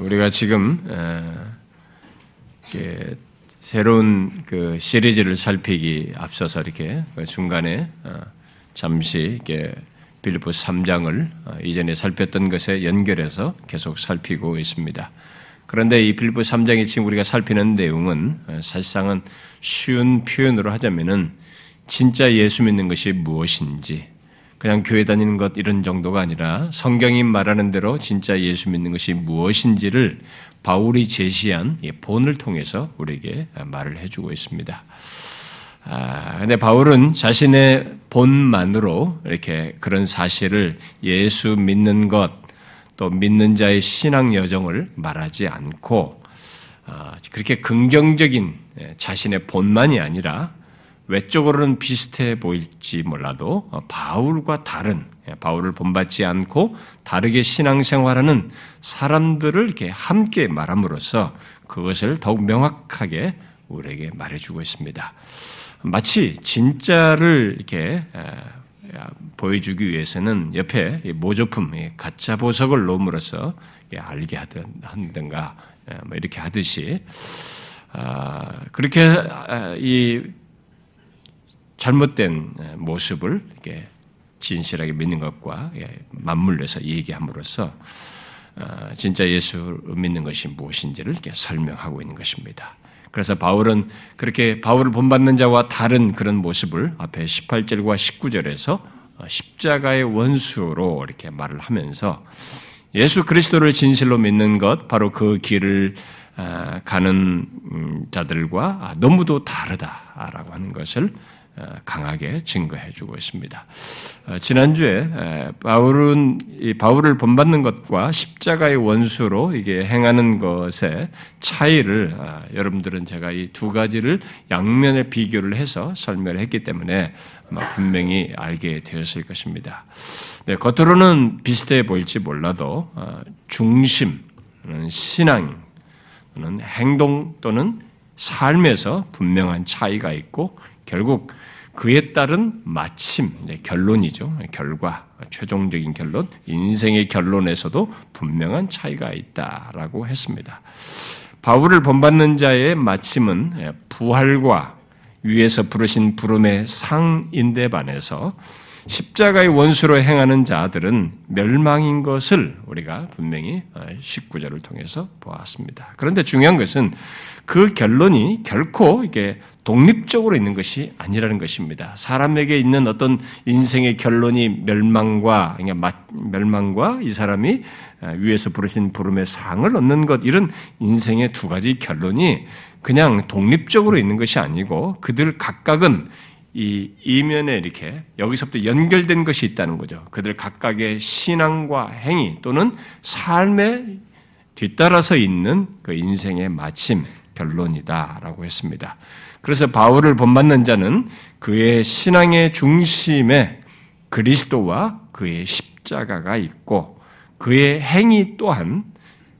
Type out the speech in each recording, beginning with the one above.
우리가 지금 새로운 그 시리즈를 살피기 앞서서 이렇게 그 중간에 어, 잠시 이렇게 빌리포 3장을 어, 이전에 살폈던 것에 연결해서 계속 살피고 있습니다. 그런데 이 빌리포 3장에 지금 우리가 살피는 내용은 어, 사실상은 쉬운 표현으로 하자면은 진짜 예수 믿는 것이 무엇인지 그냥 교회 다니는 것 이런 정도가 아니라 성경이 말하는 대로 진짜 예수 믿는 것이 무엇인지를 바울이 제시한 본을 통해서 우리에게 말을 해주고 있습니다. 아, 근데 바울은 자신의 본만으로 이렇게 그런 사실을 예수 믿는 것, 또 믿는 자의 신앙 여정을 말하지 않고, 아, 그렇게 긍정적인 자신의 본만이 아니라 외적으로는 비슷해 보일지 몰라도 어, 바울과 다른 예, 바울을 본받지 않고 다르게 신앙생활하는 사람들을 이렇게 함께 말함으로써 그것을 더욱 명확하게 우리에게 말해주고 있습니다. 마치 진짜를 이렇게 보여주기 위해서는 옆에 모조품, 가짜 보석을 놓음으로써 알게 하든가 뭐 이렇게 하듯이 아, 그렇게 아, 이 잘못된 모습을 이렇게 진실하게 믿는 것과 예, 맞물려서 얘기함으로써 어, 진짜 예수 믿는 것이 무엇인지를 이렇게 설명하고 있는 것입니다. 그래서 바울은 그렇게 바울을 본받는 자와 다른 그런 모습을 앞에 18절과 19절에서 어, 십자가의 원수로 이렇게 말을 하면서 예수 그리스도를 진실로 믿는 것, 바로 그 길을 어, 가는 음, 자들과 너무도 다르다라고 하는 것을 어, 강하게 증거해 주고 있습니다. 어, 지난주에 바울은 바울을 본받는 것과 십자가의 원수로 이게 행하는 것의 차이를 어, 여러분들은 제가 이 두 가지를 양면의 비교를 해서 설명을 했기 때문에 분명히 알게 되었을 것입니다. 네, 겉으로는 비슷해 보일지 몰라도 중심, 신앙, 행동 또는 삶에서 분명한 차이가 있고 결국 그에 따른 마침, 결론이죠. 결과, 최종적인 결론, 인생의 결론에서도 분명한 차이가 있다라고 했습니다. 바울을 본받는 자의 마침은 예, 부활과 위에서 부르신 부름의 상인데 반해서 십자가의 원수로 행하는 자들은 멸망인 것을 우리가 분명히 19절을 어, 통해서 보았습니다. 그런데 중요한 것은 그 결론이 결코 이게 독립적으로 있는 것이 아니라는 것입니다. 사람에게 있는 어떤 인생의 결론이 멸망과 멸망과 이 사람이 어, 위에서 부르신 부름의 상을 얻는 것 이런 인생의 두 가지 결론이 그냥 독립적으로 있는 것이 아니고 그들 각각은 이 이면에 이렇게 여기서부터 연결된 것이 있다는 거죠. 그들 각각의 신앙과 행위 또는 삶에 뒤따라서 있는 그 인생의 마침 결론이다라고 했습니다. 그래서 바울을 본받는 자는 그의 신앙의 중심에 그리스도와 그의 십자가가 있고 그의 행위 또한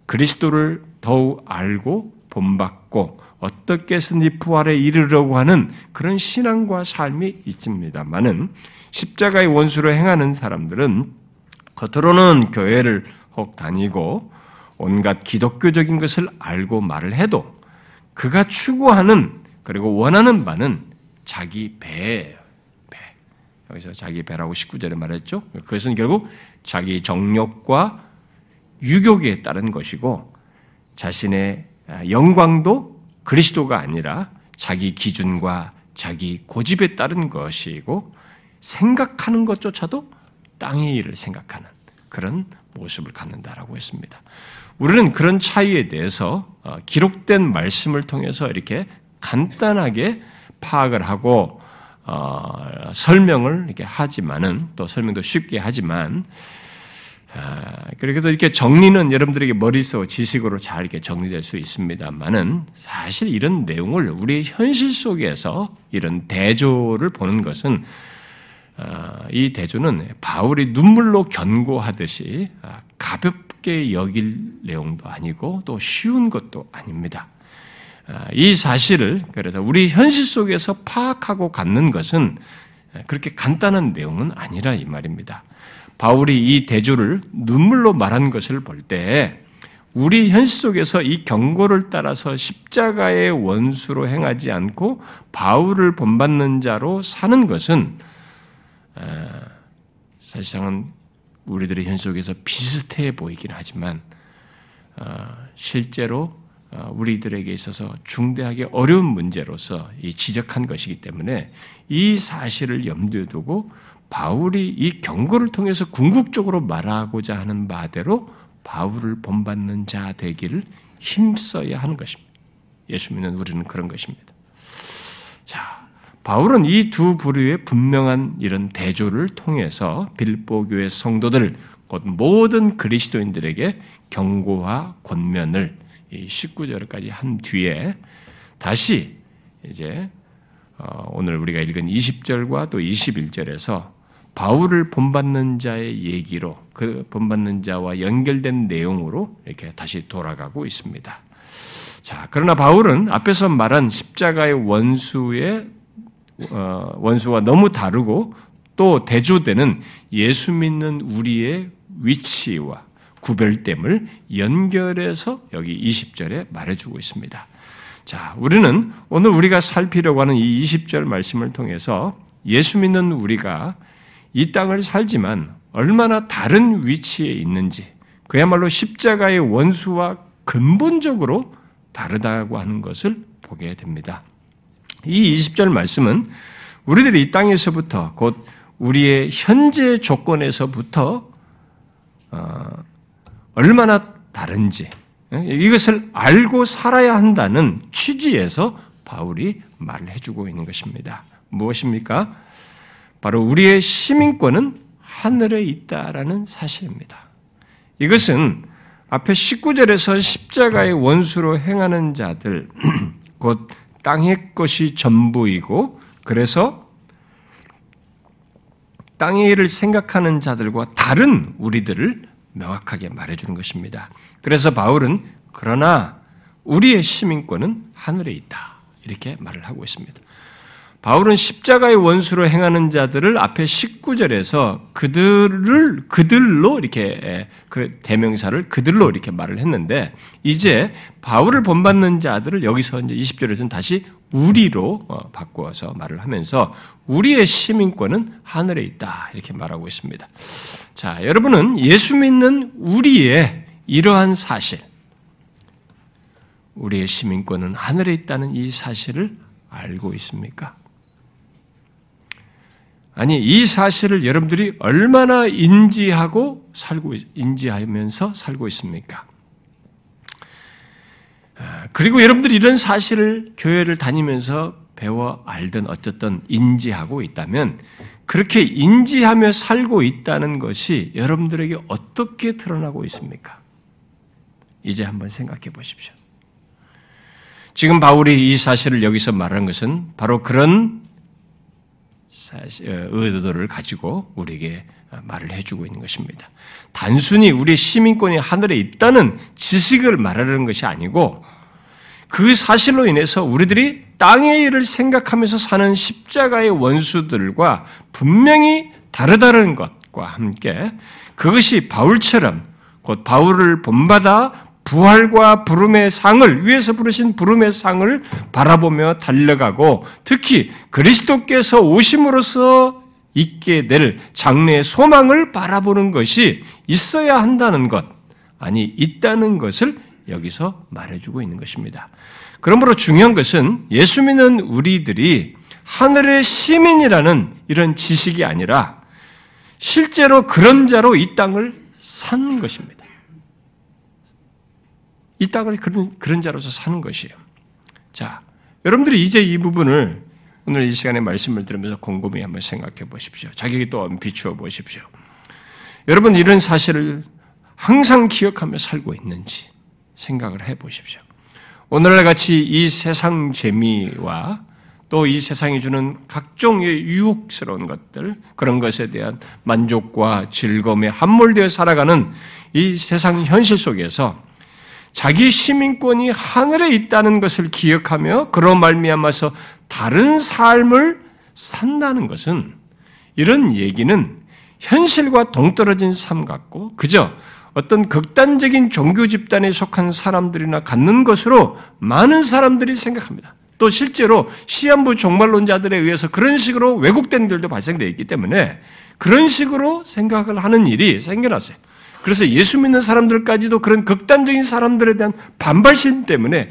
그리스도를 더욱 알고 본받고 어떻게 해서든지 부활에 이르려고 하는 그런 신앙과 삶이 있습니다만은 십자가의 원수로 행하는 사람들은 겉으로는 교회를 혹 다니고 온갖 기독교적인 것을 알고 말을 해도 그가 추구하는 그리고 원하는 바는 자기 배예요. 배. 여기서 자기 배라고 19절에 말했죠. 그것은 결국 자기 정욕과 유욕에 따른 것이고 자신의 영광도 그리스도가 아니라 자기 기준과 자기 고집에 따른 것이고 생각하는 것조차도 땅의 일을 생각하는 그런 모습을 갖는다라고 했습니다. 우리는 그런 차이에 대해서 어, 기록된 말씀을 통해서 이렇게 간단하게 파악을 하고 어, 설명을 이렇게 하지만은 또 설명도 쉽게 하지만 아, 그래도 이렇게 정리는 여러분들에게 머릿속 지식으로 잘 이렇게 정리될 수 있습니다만은 사실 이런 내용을 우리 현실 속에서 이런 대조를 보는 것은 아, 이 대조는 바울이 눈물로 견고하듯이 아, 가볍게 여길 내용도 아니고 또 쉬운 것도 아닙니다. 이 사실을 그래서 우리 현실 속에서 파악하고 갖는 것은 그렇게 간단한 내용은 아니라 이 말입니다. 바울이 이 대조를 눈물로 말한 것을 볼 때 우리 현실 속에서 이 경고를 따라서 십자가의 원수로 행하지 않고 바울을 본받는 자로 사는 것은 사실상은 우리들의 현실 속에서 비슷해 보이긴 하지만 어, 실제로 어, 우리들에게 있어서 중대하게 어려운 문제로서 지적한 것이기 때문에 이 사실을 염두에 두고 바울이 이 경고를 통해서 궁극적으로 말하고자 하는 바대로 바울을 본받는 자 되기를 힘써야 하는 것입니다. 예수 믿는 우리는 그런 것입니다. 자, 바울은 이 두 부류의 분명한 이런 대조를 통해서 빌보 교회 성도들 곧 모든 그리스도인들에게 경고와 권면을 19절까지 한 뒤에 다시 이제 어, 오늘 우리가 읽은 20절과 또 21절에서 바울을 본받는 자의 얘기로 그 본받는 자와 연결된 내용으로 이렇게 다시 돌아가고 있습니다. 자, 그러나 바울은 앞에서 말한 십자가의 원수의 어, 원수와 너무 다르고 또 대조되는 예수 믿는 우리의 위치와 구별됨을 연결해서 여기 20절에 말해주고 있습니다. 자, 우리는 오늘 우리가 살피려고 하는 이 20절 말씀을 통해서 예수 믿는 우리가 이 땅을 살지만 얼마나 다른 위치에 있는지, 그야말로 십자가의 원수와 근본적으로 다르다고 하는 것을 보게 됩니다. 이 20절 말씀은 우리들이 이 땅에서부터 곧 우리의 현재 조건에서부터 어, 얼마나 다른지 이것을 알고 살아야 한다는 취지에서 바울이 말을 해주고 있는 것입니다. 무엇입니까? 바로 우리의 시민권은 하늘에 있다라는 사실입니다. 이것은 앞에 19절에서 십자가의 원수로 행하는 자들, 곧 땅의 것이 전부이고, 그래서 땅의 일을 생각하는 자들과 다른 우리들을 명확하게 말해주는 것입니다. 그래서 바울은 그러나 우리의 시민권은 하늘에 있다. 이렇게 말을 하고 있습니다. 바울은 십자가의 원수로 행하는 자들을 앞에 19절에서 그들을 그들로 이렇게 그 대명사를 그들로 이렇게 말을 했는데 이제 바울을 본받는 자들을 여기서 이제 20절에서는 다시 우리로 어, 바꾸어서 말을 하면서 우리의 시민권은 하늘에 있다 이렇게 말하고 있습니다. 자, 여러분은 예수 믿는 우리의 이러한 사실, 우리의 시민권은 하늘에 있다는 이 사실을 알고 있습니까? 아니, 이 사실을 여러분들이 얼마나 인지하고 살고, 인지하면서 살고 있습니까? 아, 그리고 여러분들이 이런 사실을 교회를 다니면서 배워 알든 어쨌든 인지하고 있다면 그렇게 인지하며 살고 있다는 것이 여러분들에게 어떻게 드러나고 있습니까? 이제 한번 생각해 보십시오. 지금 바울이 이 사실을 여기서 말하는 것은 바로 그런 어, 의도를 가지고 우리에게 말을 해주고 있는 것입니다. 단순히 우리의 시민권이 하늘에 있다는 지식을 말하는 것이 아니고 그 사실로 인해서 우리들이 땅의 일을 생각하면서 사는 십자가의 원수들과 분명히 다르다는 것과 함께 그것이 바울처럼 곧 바울을 본받아 부활과 부름의 상을 위에서 부르신 부름의 상을 바라보며 달려가고 특히 그리스도께서 오심으로써 있게 될 장래의 소망을 바라보는 것이 있어야 한다는 것, 아니 있다는 것을 여기서 말해주고 있는 것입니다. 그러므로 중요한 것은 예수 믿는 우리들이 하늘의 시민이라는 이런 지식이 아니라 실제로 그런 자로 이 땅을 사는 것입니다. 이 땅을 그런, 그런 자로서 사는 것이에요. 자, 여러분들이 이제 이 부분을 오늘 이 시간에 말씀을 들으면서 곰곰이 한번 생각해 보십시오. 자기에게 또 비추어 보십시오. 여러분 이런 사실을 항상 기억하며 살고 있는지 생각을 해 보십시오. 오늘날 같이 이 세상 재미와 또 이 세상이 주는 각종의 유혹스러운 것들, 그런 것에 대한 만족과 즐거움에 함몰되어 살아가는 이 세상 현실 속에서 자기 시민권이 하늘에 있다는 것을 기억하며 그런 말미암아서 다른 삶을 산다는 것은 이런 얘기는 현실과 동떨어진 삶 같고 그저 어떤 극단적인 종교 집단에 속한 사람들이나 갖는 것으로 많은 사람들이 생각합니다. 또 실제로 시한부 종말론자들에 의해서 그런 식으로 왜곡된 일도 발생되어 있기 때문에 그런 식으로 생각을 하는 일이 생겨났어요. 그래서 예수 믿는 사람들까지도 그런 극단적인 사람들에 대한 반발심 때문에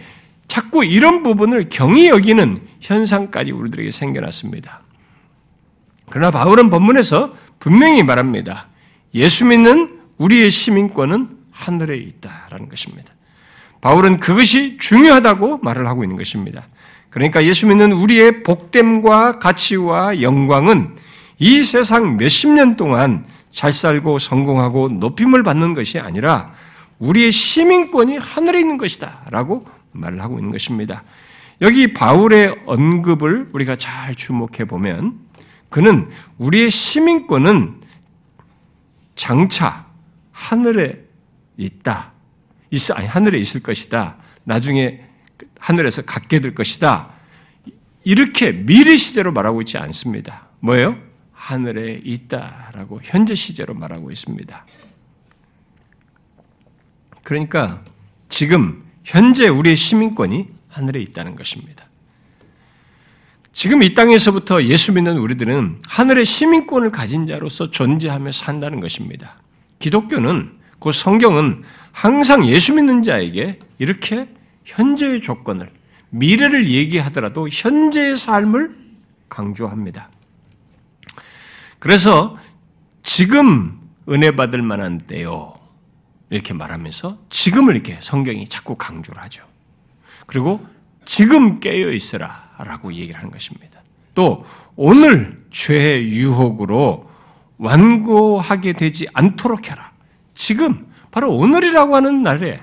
자꾸 이런 부분을 경히 여기는 현상까지 우리들에게 생겨났습니다. 그러나 바울은 본문에서 분명히 말합니다. 예수 믿는 우리의 시민권은 하늘에 있다라는 것입니다. 바울은 그것이 중요하다고 말을 하고 있는 것입니다. 그러니까 예수 믿는 우리의 복됨과 가치와 영광은 이 세상 몇십 년 동안 잘 살고 성공하고 높임을 받는 것이 아니라 우리의 시민권이 하늘에 있는 것이다. 라고 말을 하고 있는 것입니다. 여기 바울의 언급을 우리가 잘 주목해 보면 그는 우리의 시민권은 장차 하늘에 있다. 있어, 아니, 하늘에 있을 것이다. 나중에 하늘에서 갖게 될 것이다. 이렇게 미래 시제로 말하고 있지 않습니다. 뭐예요? 하늘에 있다라고 현재 시제로 말하고 있습니다. 그러니까 지금 현재 우리의 시민권이 하늘에 있다는 것입니다. 지금 이 땅에서부터 예수 믿는 우리들은 하늘의 시민권을 가진 자로서 존재하며 산다는 것입니다. 기독교는 그 성경은 항상 예수 믿는 자에게 이렇게 현재의 조건을 미래를 얘기하더라도 현재의 삶을 강조합니다. 그래서 지금 은혜 받을 만한 때요. 이렇게 말하면서 지금을 이렇게 성경이 자꾸 강조를 하죠. 그리고 지금 깨어 있으라 라고 얘기를 하는 것입니다. 또 오늘 죄의 유혹으로 완고하게 되지 않도록 해라. 지금 바로 오늘이라고 하는 날에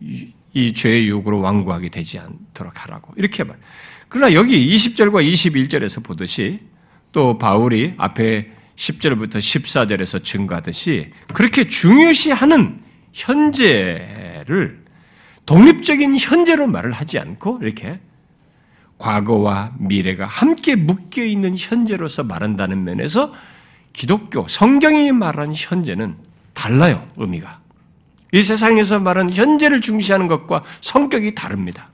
이 죄의 유혹으로 완고하게 되지 않도록 하라고 이렇게 말. 그러나 여기 20절과 21절에서 보듯이 또 바울이 앞에 10절부터 14절에서 증거하듯이 그렇게 중요시하는 현재를 독립적인 현재로 말을 하지 않고 이렇게 과거와 미래가 함께 묶여 있는 현재로서 말한다는 면에서 기독교 성경이 말하는 현재는 달라요 의미가 이 세상에서 말하는 현재를 중시하는 것과 성격이 다릅니다.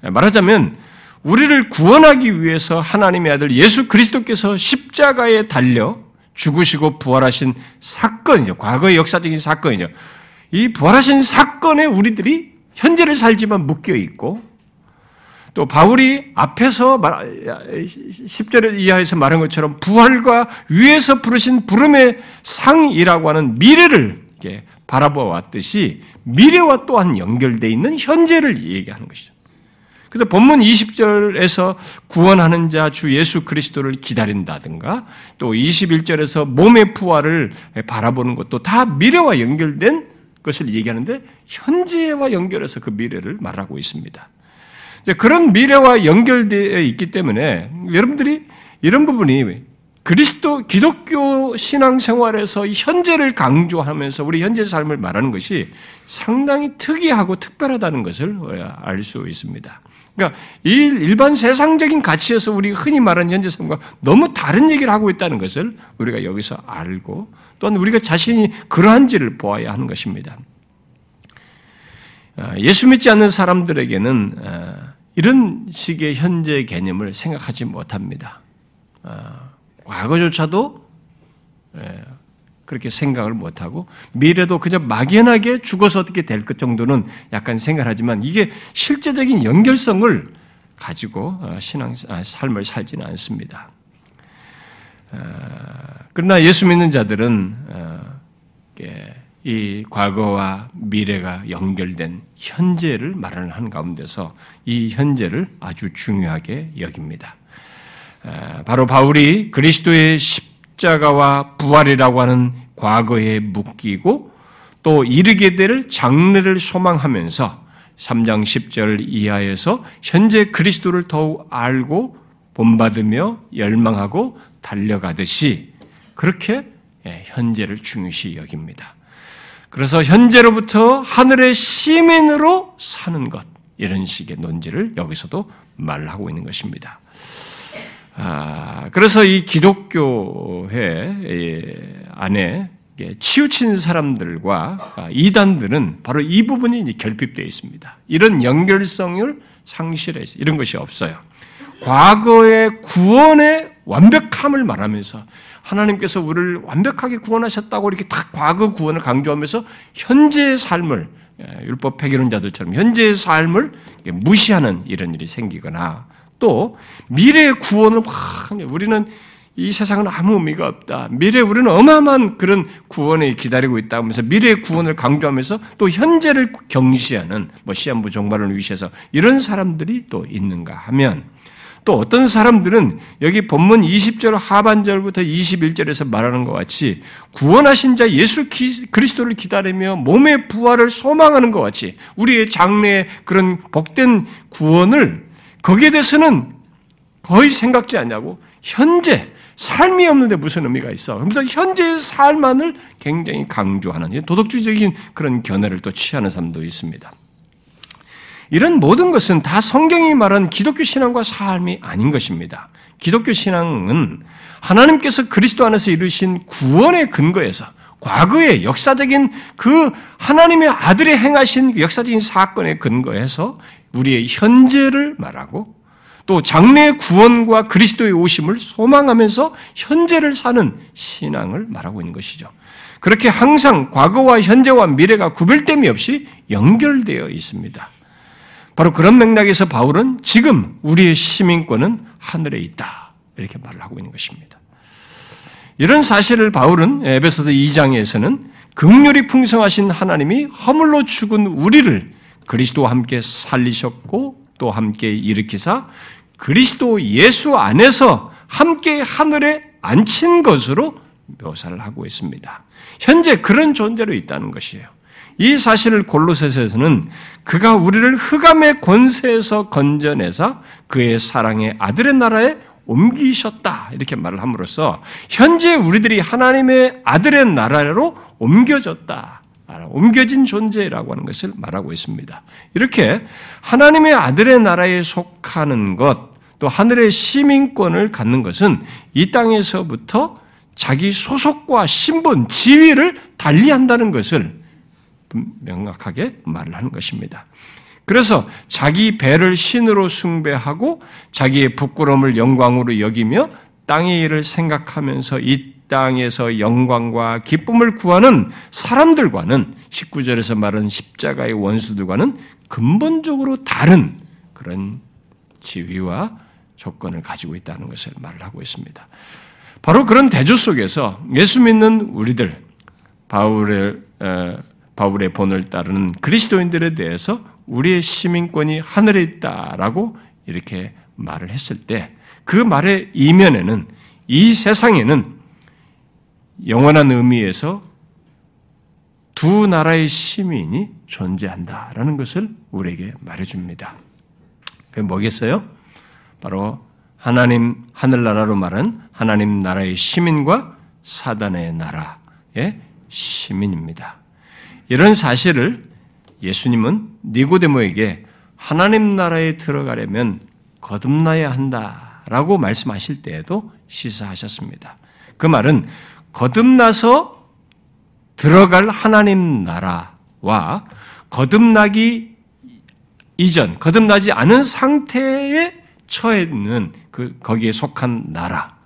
말하자면 우리를 구원하기 위해서 하나님의 아들 예수 그리스도께서 십자가에 달려 죽으시고 부활하신 사건이죠. 과거의 역사적인 사건이죠. 이 부활하신 사건에 우리들이 현재를 살지만 묶여 있고 또 바울이 앞에서 10절 이하에서 말한 것처럼 부활과 위에서 부르신 부름의 상이라고 하는 미래를 바라보았듯이 미래와 또한 연결되어 있는 현재를 얘기하는 것이죠. 그래서 본문 20절에서 구원하는 자 주 예수 그리스도를 기다린다든가 또 21절에서 몸의 부활을 바라보는 것도 다 미래와 연결된 것을 얘기하는데 현재와 연결해서 그 미래를 말하고 있습니다. 그런 미래와 연결되어 있기 때문에 여러분들이 이런 부분이 그리스도 기독교 신앙 생활에서 현재를 강조하면서 우리 현재 삶을 말하는 것이 상당히 특이하고 특별하다는 것을 알 수 있습니다. 그러니까 이 일반 세상적인 가치에서 우리 흔히 말하는 현재 삶과 너무 다른 얘기를 하고 있다는 것을 우리가 여기서 알고 또한 우리가 자신이 그러한지를 보아야 하는 것입니다. 아, 예수 믿지 않는 사람들에게는 아, 이런 식의 현재 개념을 생각하지 못합니다. 아, 과거조차도 예, 그렇게 생각을 못하고 미래도 그냥 막연하게 죽어서 어떻게 될 것 정도는 약간 생각하지만 이게 실제적인 연결성을 가지고 어, 신앙 아, 삶을 살지는 않습니다. 어, 그러나 예수 믿는 자들은 어, 이 과거와 미래가 연결된 현재를 말하는 가운데서 이 현재를 아주 중요하게 여깁니다. 바로 바울이 그리스도의 십 자가와 부활이라고 하는 과거에 묶이고 또 이르게 될 장래를 소망하면서 3장 10절 이하에서 현재 그리스도를 더욱 알고 본받으며 열망하고 달려가듯이 그렇게 예, 현재를 중요시 여깁니다. 그래서 현재로부터 하늘의 시민으로 사는 것 이런 식의 논지를 여기서도 말하고 있는 것입니다. 아, 그래서 이 기독교회 안에 치우친 사람들과 아, 이단들은 바로 이 부분이 결핍되어 있습니다. 이런 연결성을 상실해서 이런 것이 없어요. 과거의 구원의 완벽함을 말하면서 하나님께서 우리를 완벽하게 구원하셨다고 이렇게 딱 과거 구원을 강조하면서 현재의 삶을 예, 율법 폐기론자들처럼 현재의 삶을 무시하는 이런 일이 생기거나 또 미래의 구원을 막 우리는 이 세상은 아무 의미가 없다. 미래 우리는 어마어마한 그런 구원을 기다리고 있다 하면서 미래의 구원을 강조하면서 또 현재를 경시하는 뭐 시한부 종말을 위시해서 이런 사람들이 또 있는가 하면 또 어떤 사람들은 여기 본문 20절 하반절부터 21절에서 말하는 것 같이 구원하신 자 예수 그리스도를 기다리며 몸의 부활을 소망하는 것 같이 우리의 장래의 그런 복된 구원을 거기에 대해서는 거의 생각지 않냐고 현재 삶이 없는데 무슨 의미가 있어? 그래서 현재의 삶만을 굉장히 강조하는 도덕주의적인 그런 견해를 또 취하는 사람도 있습니다. 이런 모든 것은 다 성경이 말한 기독교 신앙과 삶이 아닌 것입니다. 기독교 신앙은 하나님께서 그리스도 안에서 이루신 구원의 근거에서 과거의 역사적인 그 하나님의 아들이 행하신 그 역사적인 사건의 근거에서 우리의 현재를 말하고 또 장래의 구원과 그리스도의 오심을 소망하면서 현재를 사는 신앙을 말하고 있는 것이죠. 그렇게 항상 과거와 현재와 미래가 구별됨이 없이 연결되어 있습니다. 바로 그런 맥락에서 바울은 지금 우리의 시민권은 하늘에 있다. 이렇게 말을 하고 있는 것입니다. 이런 사실을 바울은 에베소서 2장에서는 극률이 풍성하신 하나님이 허물로 죽은 우리를 그리스도와 함께 살리셨고 또 함께 일으키사 그리스도 예수 안에서 함께 하늘에 앉힌 것으로 묘사를 하고 있습니다. 현재 그런 존재로 있다는 것이에요. 이 사실을 골로새서에서는 그가 우리를 흑암의 권세에서 건져내사 그의 사랑의 아들의 나라에 옮기셨다 이렇게 말을 함으로써 현재 우리들이 하나님의 아들의 나라로 옮겨졌다. 옮겨진 존재라고 하는 것을 말하고 있습니다. 이렇게 하나님의 아들의 나라에 속하는 것, 또 하늘의 시민권을 갖는 것은 이 땅에서부터 자기 소속과 신분, 지위를 달리한다는 것을 명확하게 말을 하는 것입니다. 그래서 자기 배를 신으로 숭배하고 자기의 부끄러움을 영광으로 여기며 땅의 일을 생각하면서 이 땅에서 영광과 기쁨을 구하는 사람들과는 19절에서 말하는 십자가의 원수들과는 근본적으로 다른 그런 지위와 조건을 가지고 있다는 것을 말을 하고 있습니다. 바로 그런 대조 속에서 예수 믿는 우리들, 바울의 바울의 본을 따르는 그리스도인들에 대해서 우리의 시민권이 하늘에 있다라고 이렇게 말을 했을 때 그 말의 이면에는 이 세상에는 영원한 의미에서 두 나라의 시민이 존재한다라는 것을 우리에게 말해줍니다. 그게 뭐겠어요? 바로 하나님 하늘나라로 말한 하나님 나라의 시민과 사단의 나라의 시민입니다. 이런 사실을 예수님은 니고데모에게 하나님 나라에 들어가려면 거듭나야 한다라고 말씀하실 때에도 시사하셨습니다. 그 말은 거듭나서 들어갈 하나님 나라와 거듭나기 이전, 거듭나지 않은 상태에 처해 있는 그 거기에 속한 나라,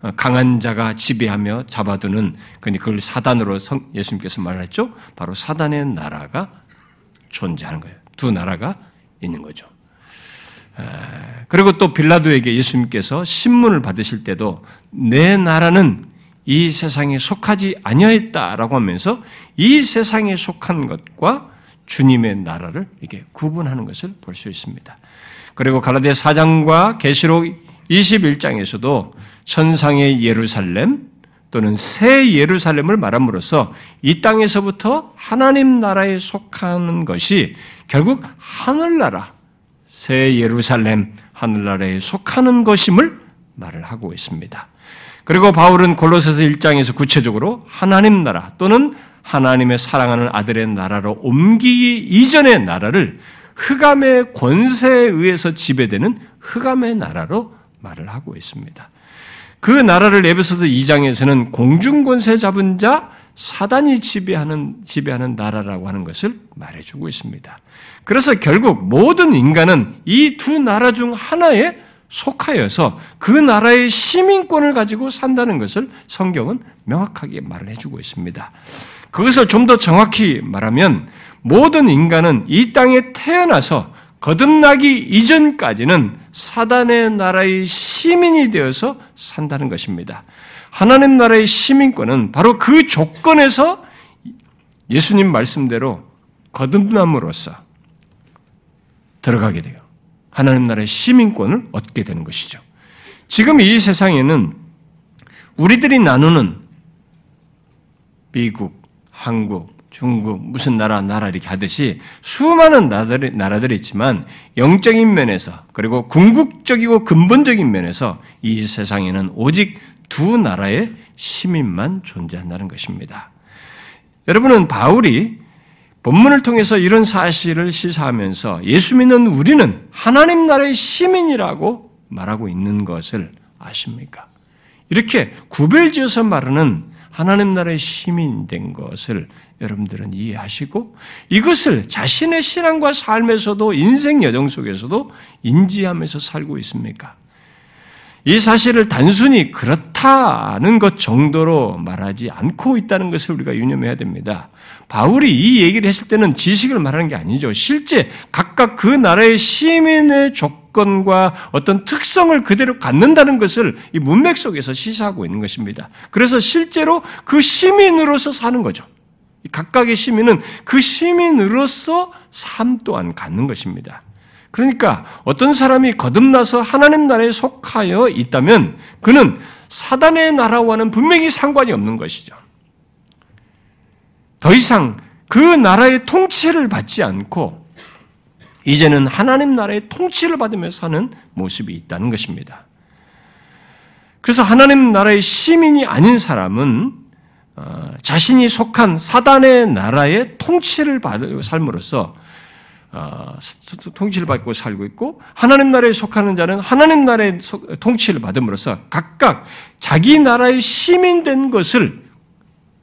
어, 강한 자가 지배하며 잡아두는 그걸 사단으로 예수님께서 말했죠. 바로 사단의 나라가 존재하는 거예요. 두 나라가 있는 거죠. 그리고 또 빌라도에게 예수님께서 신문을 받으실 때도 내 나라는 이 세상에 속하지 아니하였다라고 하면서 이 세상에 속한 것과 주님의 나라를 이렇게 구분하는 것을 볼 수 있습니다. 그리고 가라데 4장과 계시록 21장에서도 천상의 예루살렘 또는 새 예루살렘을 말함으로써 이 땅에서부터 하나님 나라에 속하는 것이 결국 하늘나라, 새 예루살렘, 하늘나라에 속하는 것임을 말을 하고 있습니다. 그리고 바울은 골로새서 1장에서 구체적으로 하나님 나라 또는 하나님의 사랑하는 아들의 나라로 옮기기 이전의 나라를 흑암의 권세에 의해서 지배되는 흑암의 나라로 말을 하고 있습니다. 그 나라를 에베소서 2장에서는 공중 권세 잡은 자, 사단이 지배하는 지배하는 나라라고 하는 것을 말해주고 있습니다. 그래서 결국 모든 인간은 이 두 나라 중 하나에 속하여서 그 나라의 시민권을 가지고 산다는 것을 성경은 명확하게 말을 해주고 있습니다. 그것을 좀 더 정확히 말하면 모든 인간은 이 땅에 태어나서 거듭나기 이전까지는 사단의 나라의 시민이 되어서 산다는 것입니다. 하나님 나라의 시민권은 바로 그 조건에서 예수님 말씀대로 거듭남으로써 들어가게 돼요. 하나님 나라의 시민권을 얻게 되는 것이죠. 지금 이 세상에는 우리들이 나누는 미국, 한국, 중국, 무슨 나라, 나라 이렇게 하듯이 수많은 나라들이, 나라들이 있지만 영적인 면에서 그리고 궁극적이고 근본적인 면에서 이 세상에는 오직 두 나라의 시민만 존재한다는 것입니다. 여러분은 바울이 본문을 통해서 이런 사실을 시사하면서 예수 믿는 우리는 하나님 나라의 시민이라고 말하고 있는 것을 아십니까? 이렇게 구별지어서 말하는 하나님 나라의 시민 된 것을 여러분들은 이해하시고 이것을 자신의 신앙과 삶에서도 인생 여정 속에서도 인지하면서 살고 있습니까? 이 사실을 단순히 그렇다는 것 정도로 말하지 않고 있다는 것을 우리가 유념해야 됩니다. 바울이 이 얘기를 했을 때는 지식을 말하는 게 아니죠. 실제 각각 그 나라의 시민의 조건과 어떤 특성을 그대로 갖는다는 것을 이 문맥 속에서 시사하고 있는 것입니다. 그래서 실제로 그 시민으로서 사는 거죠. 각각의 시민은 그 시민으로서 삶 또한 갖는 것입니다. 그러니까 어떤 사람이 거듭나서 하나님 나라에 속하여 있다면 그는 사단의 나라와는 분명히 상관이 없는 것이죠. 더 이상 그 나라의 통치를 받지 않고 이제는 하나님 나라의 통치를 받으며 사는 모습이 있다는 것입니다. 그래서 하나님 나라의 시민이 아닌 사람은 어, 자신이 속한 사단의 나라의 통치를 받으 삶으로써 어, 통치를 받고 살고 있고 하나님 나라에 속하는 자는 하나님 나라의 통치를 받음으로써 각각 자기 나라의 시민된 것을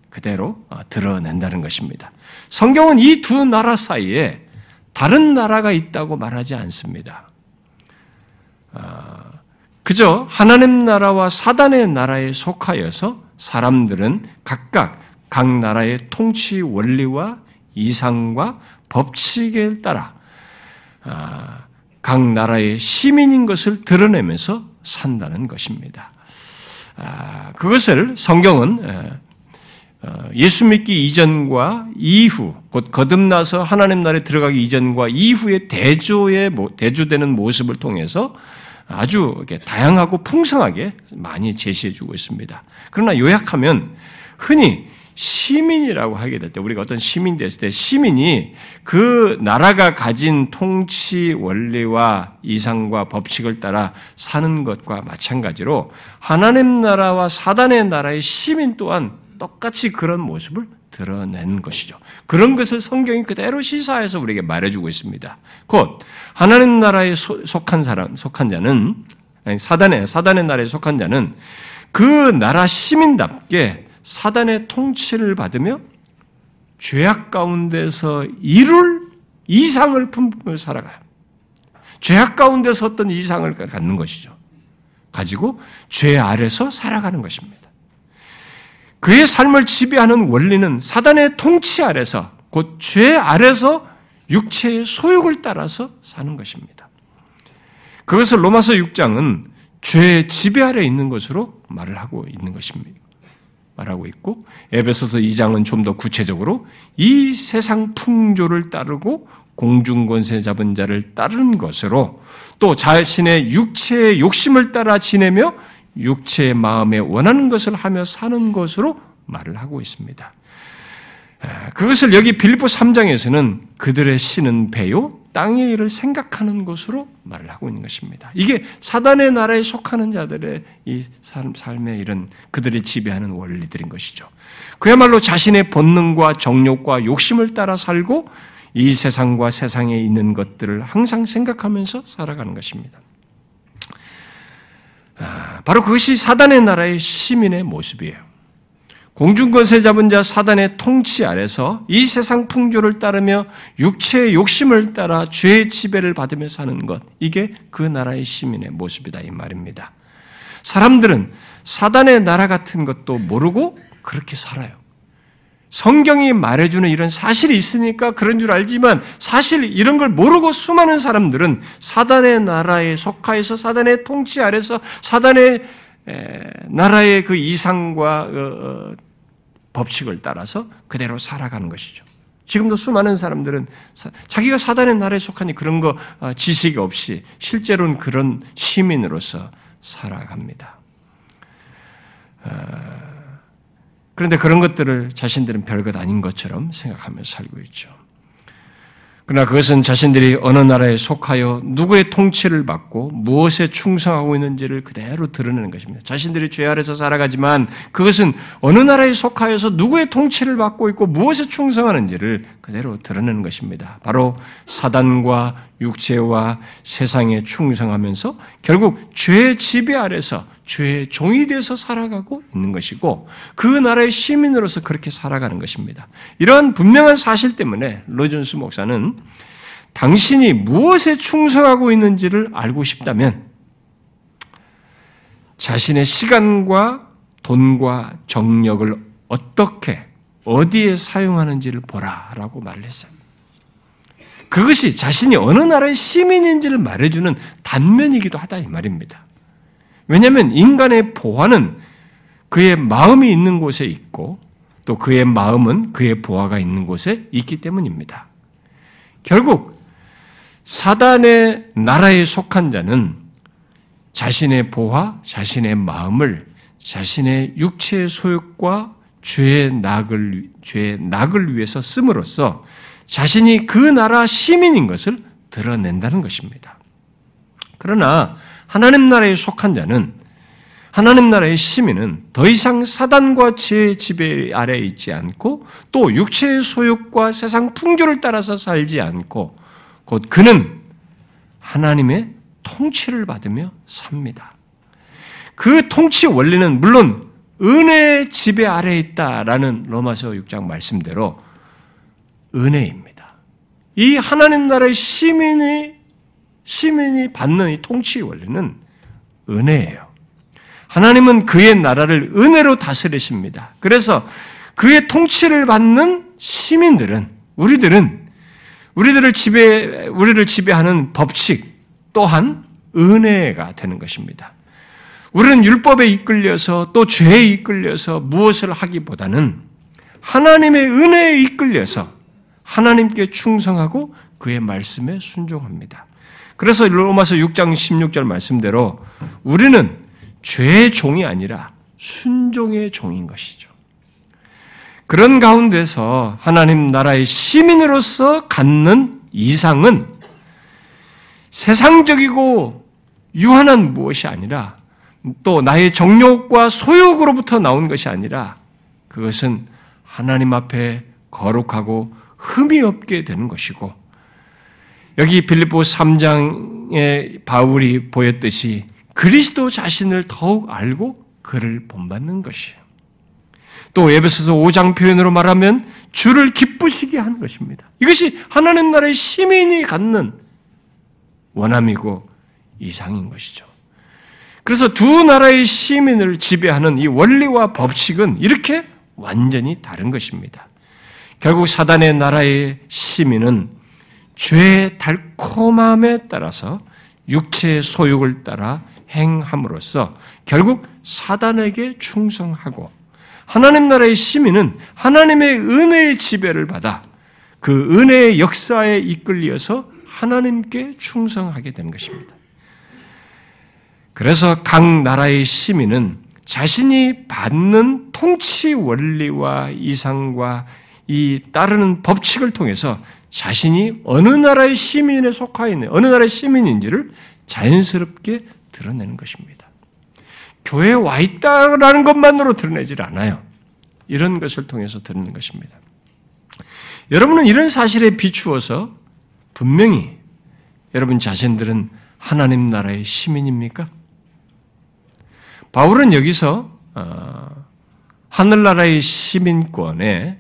그대로 어, 드러낸다는 것입니다. 성경은 이 두 나라 사이에 다른 나라가 있다고 말하지 않습니다. 어, 그저 하나님 나라와 사단의 나라에 속하여서 사람들은 각각 각 나라의 통치 원리와 이상과 법칙에 따라 아, 각 나라의 시민인 것을 드러내면서 산다는 것입니다. 아, 그것을 성경은 어, 예수 믿기 이전과 이후, 곧 거듭나서 하나님 나라에 들어가기 이전과 이후의 대조의 대조되는 모습을 통해서 아주 다양하고 풍성하게 많이 제시해주고 있습니다. 그러나 요약하면 흔히 시민이라고 하게 될 때, 우리가 어떤 시민 됐을 때, 시민이 그 나라가 가진 통치 원리와 이상과 법칙을 따라 사는 것과 마찬가지로 하나님 나라와 사단의 나라의 시민 또한 똑같이 그런 모습을 드러낸 것이죠. 그런 것을 성경이 그대로 시사해서 우리에게 말해주고 있습니다. 곧 하나님 나라에 속한 사람, 속한 자는 아니, 사단의 사단의 나라에 속한 자는 그 나라 시민답게 사단의 통치를 받으며 죄악 가운데서 이룰 이상을 품고 살아가요. 죄악 가운데서 어떤 이상을 갖는 것이죠. 가지고 죄 아래서 살아가는 것입니다. 그의 삶을 지배하는 원리는 사단의 통치 아래서 곧 죄 아래서 육체의 소욕을 따라서 사는 것입니다. 그것을 로마서 6장은 죄의 지배 아래 있는 것으로 말을 하고 있는 것입니다. 말하고 있고 에베소서 2장은 좀 더 구체적으로 이 세상 풍조를 따르고 공중 권세 잡은 자를 따르는 것으로 또 자신의 육체의 욕심을 따라 지내며 육체의 마음에 원하는 것을 하며 사는 것으로 말을 하고 있습니다. 그것을 여기 빌립보 3장에서는 그들의 신은 배요 땅의 일을 생각하는 것으로 말을 하고 있는 것입니다. 이게 사단의 나라에 속하는 자들의 이 삶의 이런 그들이 지배하는 원리들인 것이죠. 그야말로 자신의 본능과 정욕과 욕심을 따라 살고 이 세상과 세상에 있는 것들을 항상 생각하면서 살아가는 것입니다. 아, 바로 그것이 사단의 나라의 시민의 모습이에요. 공중권세 잡은 자 사단의 통치 아래서 이 세상 풍조를 따르며 육체의 욕심을 따라 죄의 지배를 받으며 사는 것. 이게 그 나라의 시민의 모습이다. 이 말입니다. 사람들은 사단의 나라 같은 것도 모르고 그렇게 살아요. 성경이 말해주는 이런 사실이 있으니까 그런 줄 알지만 사실 이런 걸 모르고 수많은 사람들은 사단의 나라에 속하여서 사단의 통치 아래서 사단의 나라의 그 이상과 어, 어, 법칙을 따라서 그대로 살아가는 것이죠. 지금도 수많은 사람들은 자기가 사단의 나라에 속하니 그런 거 어, 지식이 없이 실제로는 그런 시민으로서 살아갑니다. 그런데 그런 것들을 자신들은 별것 아닌 것처럼 생각하며 살고 있죠. 그러나 그것은 자신들이 어느 나라에 속하여 누구의 통치를 받고 무엇에 충성하고 있는지를 그대로 드러내는 것입니다. 자신들이 죄 아래서 살아가지만 그것은 어느 나라에 속하여서 누구의 통치를 받고 있고 무엇에 충성하는지를 그대로 드러내는 것입니다. 바로 사단과 육체와 세상에 충성하면서 결국 죄의 지배 아래서 죄의 종이 돼서 살아가고 있는 것이고 그 나라의 시민으로서 그렇게 살아가는 것입니다. 이러한 분명한 사실 때문에 로준스 목사는 당신이 무엇에 충성하고 있는지를 알고 싶다면 자신의 시간과 돈과 정력을 어떻게 어디에 사용하는지를 보라라고 말을 했어요. 그것이 자신이 어느 나라의 시민인지를 말해주는 단면이기도 하다 이 말입니다. 왜냐하면 인간의 보화는 그의 마음이 있는 곳에 있고 또 그의 마음은 그의 보화가 있는 곳에 있기 때문입니다. 결국 사단의 나라에 속한 자는 자신의 보화, 자신의 마음을 자신의 육체의 소욕과 죄의 낙을 죄의 낙을 위해서 씀으로써 자신이 그 나라 시민인 것을 드러낸다는 것입니다. 그러나 하나님 나라에 속한 자는 하나님 나라의 시민은 더 이상 사단과 죄의 지배 아래 있지 않고 또 육체의 소욕과 세상 풍조를 따라서 살지 않고 곧 그는 하나님의 통치를 받으며 삽니다. 그 통치 원리는 물론 은혜의 지배 아래에 있다라는 로마서 6장 말씀대로 은혜입니다. 이 하나님 나라의 시민이 시민이 받는 이 통치 원리는 은혜예요. 하나님은 그의 나라를 은혜로 다스리십니다. 그래서 그의 통치를 받는 시민들은 우리들은 우리들을 지배 우리를 지배하는 법칙 또한 은혜가 되는 것입니다. 우리는 율법에 이끌려서 또 죄에 이끌려서 무엇을 하기보다는 하나님의 은혜에 이끌려서 하나님께 충성하고 그의 말씀에 순종합니다. 그래서 로마서 6장 16절 말씀대로 우리는 죄의 종이 아니라 순종의 종인 것이죠. 그런 가운데서 하나님 나라의 시민으로서 갖는 이상은 세상적이고 유한한 무엇이 아니라 또 나의 정욕과 소욕으로부터 나온 것이 아니라 그것은 하나님 앞에 거룩하고 흠이 없게 되는 것이고 여기 빌립보 3장에 바울이 보였듯이 그리스도 자신을 더욱 알고 그를 본받는 것이에요. 또 에베소서 5장 표현으로 말하면 주를 기쁘시게 하는 것입니다. 이것이 하나님 나라의 시민이 갖는 원함이고 이상인 것이죠. 그래서 두 나라의 시민을 지배하는 이 원리와 법칙은 이렇게 완전히 다른 것입니다. 결국 사단의 나라의 시민은 죄의 달콤함에 따라서 육체의 소욕을 따라 행함으로써 결국 사단에게 충성하고 하나님 나라의 시민은 하나님의 은혜의 지배를 받아 그 은혜의 역사에 이끌려서 하나님께 충성하게 되는 것입니다. 그래서 각 나라의 시민은 자신이 받는 통치 원리와 이상과 이 따르는 법칙을 통해서 자신이 어느 나라의 시민에 속하 있는 어느 나라의 시민인지를 자연스럽게 드러내는 것입니다. 교회에 와 있다라는 것만으로 드러내질 않아요. 이런 것을 통해서 드러내는 것입니다. 여러분은 이런 사실에 비추어서 분명히 여러분 자신들은 하나님 나라의 시민입니까? 바울은 여기서 어, 하늘나라의 시민권에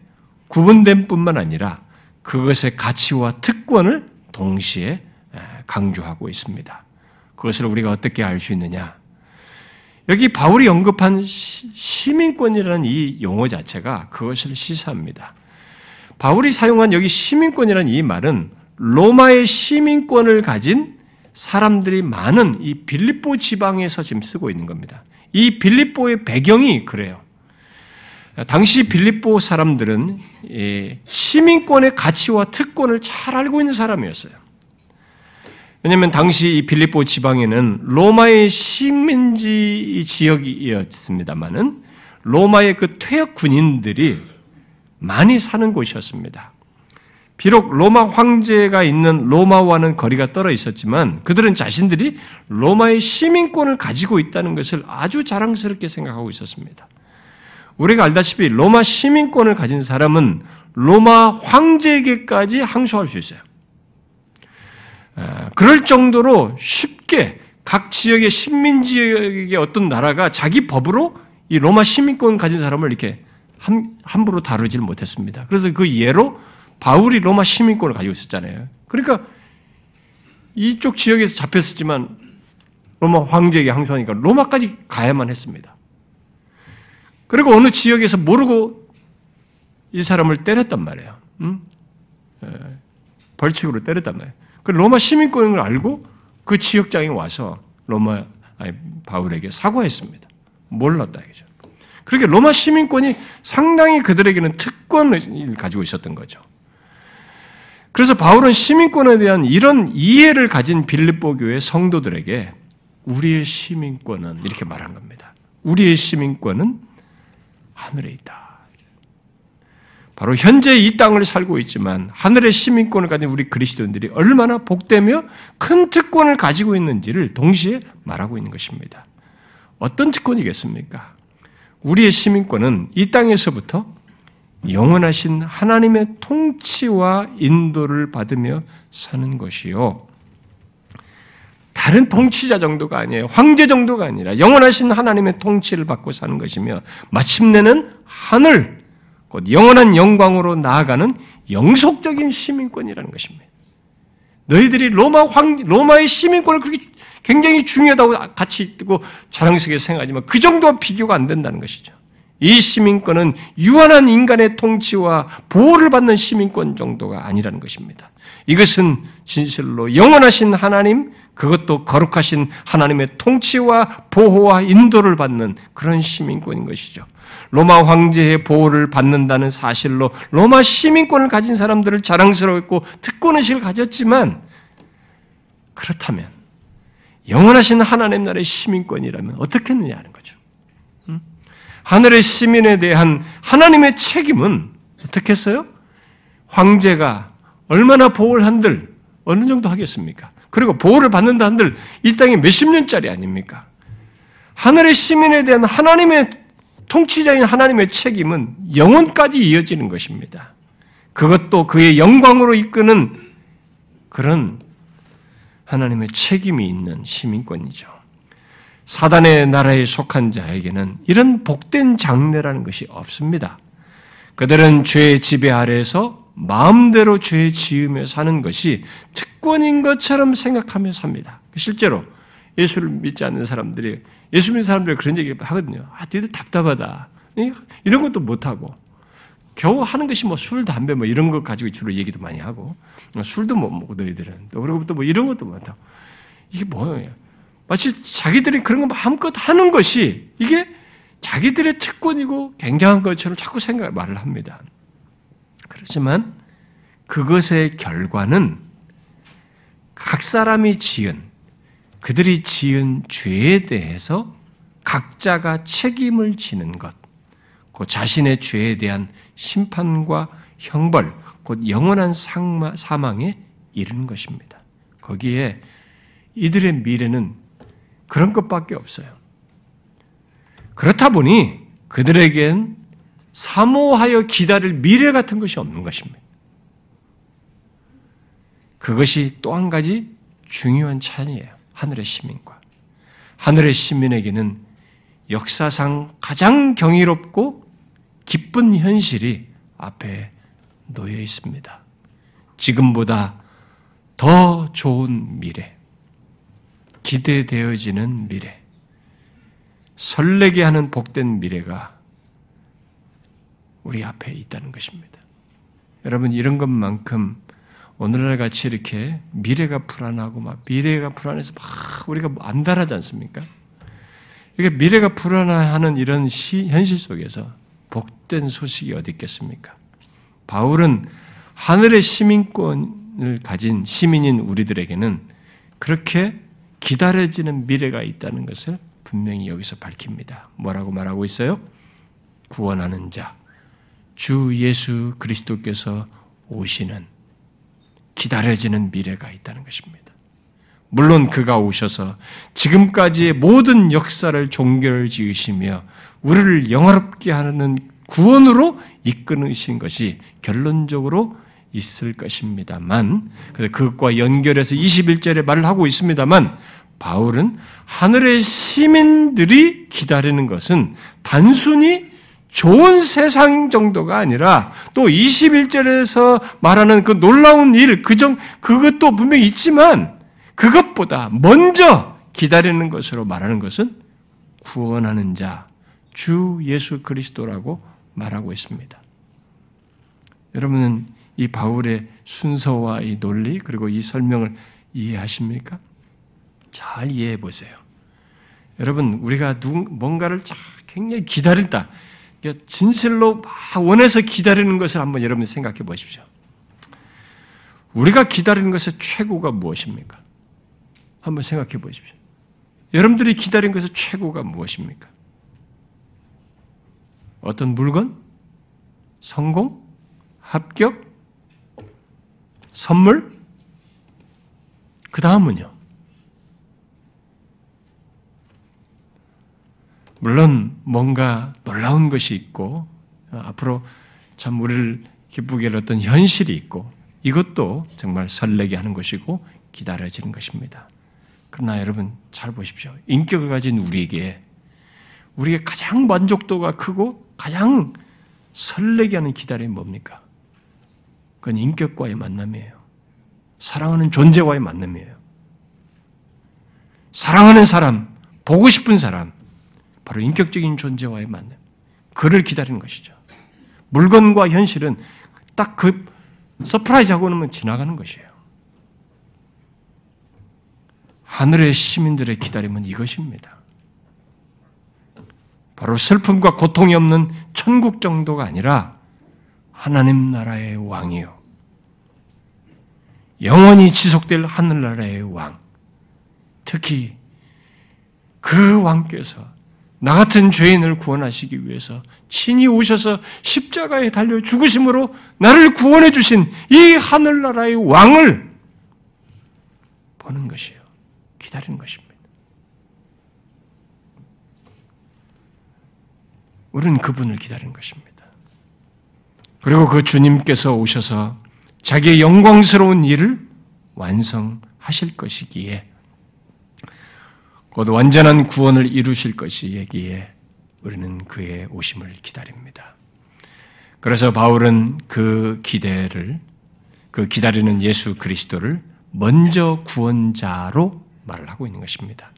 구분된 뿐만 아니라 그것의 가치와 특권을 동시에 강조하고 있습니다. 그것을 우리가 어떻게 알 수 있느냐? 여기 바울이 언급한 시민권이라는 이 용어 자체가 그것을 시사합니다. 바울이 사용한 여기 시민권이라는 이 말은 로마의 시민권을 가진 사람들이 많은 이 빌립보 지방에서 지금 쓰고 있는 겁니다. 이 빌립보의 배경이 그래요. 당시 빌립보 사람들은 시민권의 가치와 특권을 잘 알고 있는 사람이었어요. 왜냐하면 당시 이 빌립보 지방에는 로마의 식민지 지역이었습니다만은 로마의 그 퇴역 군인들이 많이 사는 곳이었습니다. 비록 로마 황제가 있는 로마와는 거리가 떨어 있었지만 그들은 자신들이 로마의 시민권을 가지고 있다는 것을 아주 자랑스럽게 생각하고 있었습니다. 우리가 알다시피 로마 시민권을 가진 사람은 로마 황제에게까지 항소할 수 있어요. 아, 그럴 정도로 쉽게 각 지역의 식민 지역의 어떤 나라가 자기 법으로 이 로마 시민권 가진 사람을 이렇게 함부로 다루질 못했습니다. 그래서 그 예로 바울이 로마 시민권을 가지고 있었잖아요. 그러니까 이쪽 지역에서 잡혔었지만 로마 황제에게 항소하니까 로마까지 가야만 했습니다. 그리고 어느 지역에서 모르고 이 사람을 때렸단 말이에요. 음? 벌칙으로 때렸단 말이에요. 그 로마 시민권인 걸 알고 그 지역장에 와서 로마 아니, 바울에게 사과했습니다. 몰랐다 이죠. 그렇게 로마 시민권이 상당히 그들에게는 특권을 가지고 있었던 거죠. 그래서 바울은 시민권에 대한 이런 이해를 가진 빌립보 교회 성도들에게 우리의 시민권은 이렇게 말한 겁니다. 우리의 시민권은 하늘에 있다. 바로 현재 이 땅을 살고 있지만 하늘의 시민권을 가진 우리 그리스도인들이 얼마나 복되며 큰 특권을 가지고 있는지를 동시에 말하고 있는 것입니다. 어떤 특권이겠습니까? 우리의 시민권은 이 땅에서부터 영원하신 하나님의 통치와 인도를 받으며 사는 것이요. 다른 통치자 정도가 아니에요. 황제 정도가 아니라 영원하신 하나님의 통치를 받고 사는 것이며 마침내는 하늘, 곧 영원한 영광으로 나아가는 영속적인 시민권이라는 것입니다. 너희들이 로마 황, 로마의 시민권을 그렇게 굉장히 중요하다고 같이 있고 자랑스럽게 생각하지만 그 정도와 비교가 안 된다는 것이죠. 이 시민권은 유한한 인간의 통치와 보호를 받는 시민권 정도가 아니라는 것입니다. 이것은 진실로 영원하신 하나님, 그것도 거룩하신 하나님의 통치와 보호와 인도를 받는 그런 시민권인 것이죠. 로마 황제의 보호를 받는다는 사실로 로마 시민권을 가진 사람들을 자랑스러웠고 특권의식을 가졌지만 그렇다면 영원하신 하나님 나라의 시민권이라면 어떻게 했느냐는 거죠. 하늘의 시민에 대한 하나님의 책임은 어떻게 했어요? 황제가 얼마나 보호를 한들 어느 정도 하겠습니까? 그리고 보호를 받는다 한들 이 땅에 몇십 년짜리 아닙니까? 하늘의 시민에 대한 하나님의 통치자인 하나님의 책임은 영원까지 이어지는 것입니다. 그것도 그의 영광으로 이끄는 그런 하나님의 책임이 있는 시민권이죠. 사단의 나라에 속한 자에게는 이런 복된 장래라는 것이 없습니다. 그들은 죄의 지배 아래에서 마음대로 죄 지으며 사는 것이 특권인 것처럼 생각하며 삽니다. 실제로 예수를 믿지 않는 사람들이 예수 믿는 사람들이 그런 얘기 하거든요. 아, 너희들 답답하다. 이런 것도 못하고 겨우 하는 것이 뭐 술, 담배 뭐 이런 것 가지고 주로 얘기도 많이 하고 술도 못 먹고 너희들은 또 그리고 또 뭐 이런 것도 못하고 이게 뭐예요? 마치 자기들이 그런 거 마음껏 하는 것이 이게 자기들의 특권이고 굉장한 것처럼 자꾸 생각 말을 합니다. 그렇지만 그것의 결과는 각 사람이 지은 그들이 지은 죄에 대해서 각자가 책임을 지는 것, 그 자신의 죄에 대한 심판과 형벌, 곧 영원한 사망에 이르는 것입니다. 거기에 이들의 미래는 그런 것밖에 없어요. 그렇다 보니 그들에겐 사모하여 기다릴 미래 같은 것이 없는 것입니다. 그것이 또 한 가지 중요한 차이예요. 하늘의 시민과. 하늘의 시민에게는 역사상 가장 경이롭고 기쁜 현실이 앞에 놓여 있습니다. 지금보다 더 좋은 미래, 기대되어지는 미래, 설레게 하는 복된 미래가 우리 앞에 있다는 것입니다. 여러분, 이런 것만큼 오늘날 같이 이렇게 미래가 불안하고 막 미래가 불안해서 막 우리가 안달하지 않습니까? 이게 미래가 불안해하는 이런 시, 현실 속에서 복된 소식이 어디 있겠습니까? 바울은 하늘의 시민권을 가진 시민인 우리들에게는 그렇게 기다려지는 미래가 있다는 것을 분명히 여기서 밝힙니다. 뭐라고 말하고 있어요? 구원하는 자, 주 예수 그리스도께서 오시는 기다려지는 미래가 있다는 것입니다. 물론 그가 오셔서 지금까지의 모든 역사를 종결 지으시며 우리를 영화롭게 하는 구원으로 이끄신 것이 결론적으로 있을 것입니다만, 그것과 연결해서 21절에 말을 하고 있습니다만, 바울은 하늘의 시민들이 기다리는 것은 단순히 좋은 세상 정도가 아니라 또 21절에서 말하는 그 놀라운 일, 그 정, 그것도 분명히 있지만 그것보다 먼저 기다리는 것으로 말하는 것은 구원하는 자, 주 예수 그리스도라고 말하고 있습니다. 여러분은 이 바울의 순서와 이 논리 그리고 이 설명을 이해하십니까? 잘 이해해 보세요. 여러분 우리가 누 뭔가를 굉장히 기다린다. 진실로 막 원해서 기다리는 것을 한번 여러분 생각해 보십시오. 우리가 기다리는 것의 최고가 무엇입니까? 한번 생각해 보십시오. 여러분들이 기다린 것의 최고가 무엇입니까? 어떤 물건? 성공? 합격? 선물? 그 다음은요? 물론 뭔가 놀라운 것이 있고 앞으로 참 우리를 기쁘게 할 어떤 현실이 있고 이것도 정말 설레게 하는 것이고 기다려지는 것입니다. 그러나 여러분 잘 보십시오. 인격을 가진 우리에게 우리의 가장 만족도가 크고 가장 설레게 하는 기다림이 뭡니까? 그건 인격과의 만남이에요. 사랑하는 존재와의 만남이에요. 사랑하는 사람, 보고 싶은 사람, 바로 인격적인 존재와의 만남. 그를 기다리는 것이죠. 물건과 현실은 딱 그 surprise 하고는 지나가는 것이에요. 하늘의 시민들의 기다림은 이것입니다. 바로 슬픔과 고통이 없는 천국 정도가 아니라 하나님 나라의 왕이요. 영원히 지속될 하늘나라의 왕. 특히 그 왕께서 나 같은 죄인을 구원하시기 위해서 친히 오셔서 십자가에 달려 죽으심으로 나를 구원해 주신 이 하늘나라의 왕을 보는 것이에요. 기다리는 것입니다. 우리는 그분을 기다리는 것입니다. 그리고 그 주님께서 오셔서 자기의 영광스러운 일을 완성하실 것이기에 곧 완전한 구원을 이루실 것이기에 우리는 그의 오심을 기다립니다. 그래서 바울은 그 기대를 그 기다리는 예수 그리스도를 먼저 구원자로 말을 하고 있는 것입니다.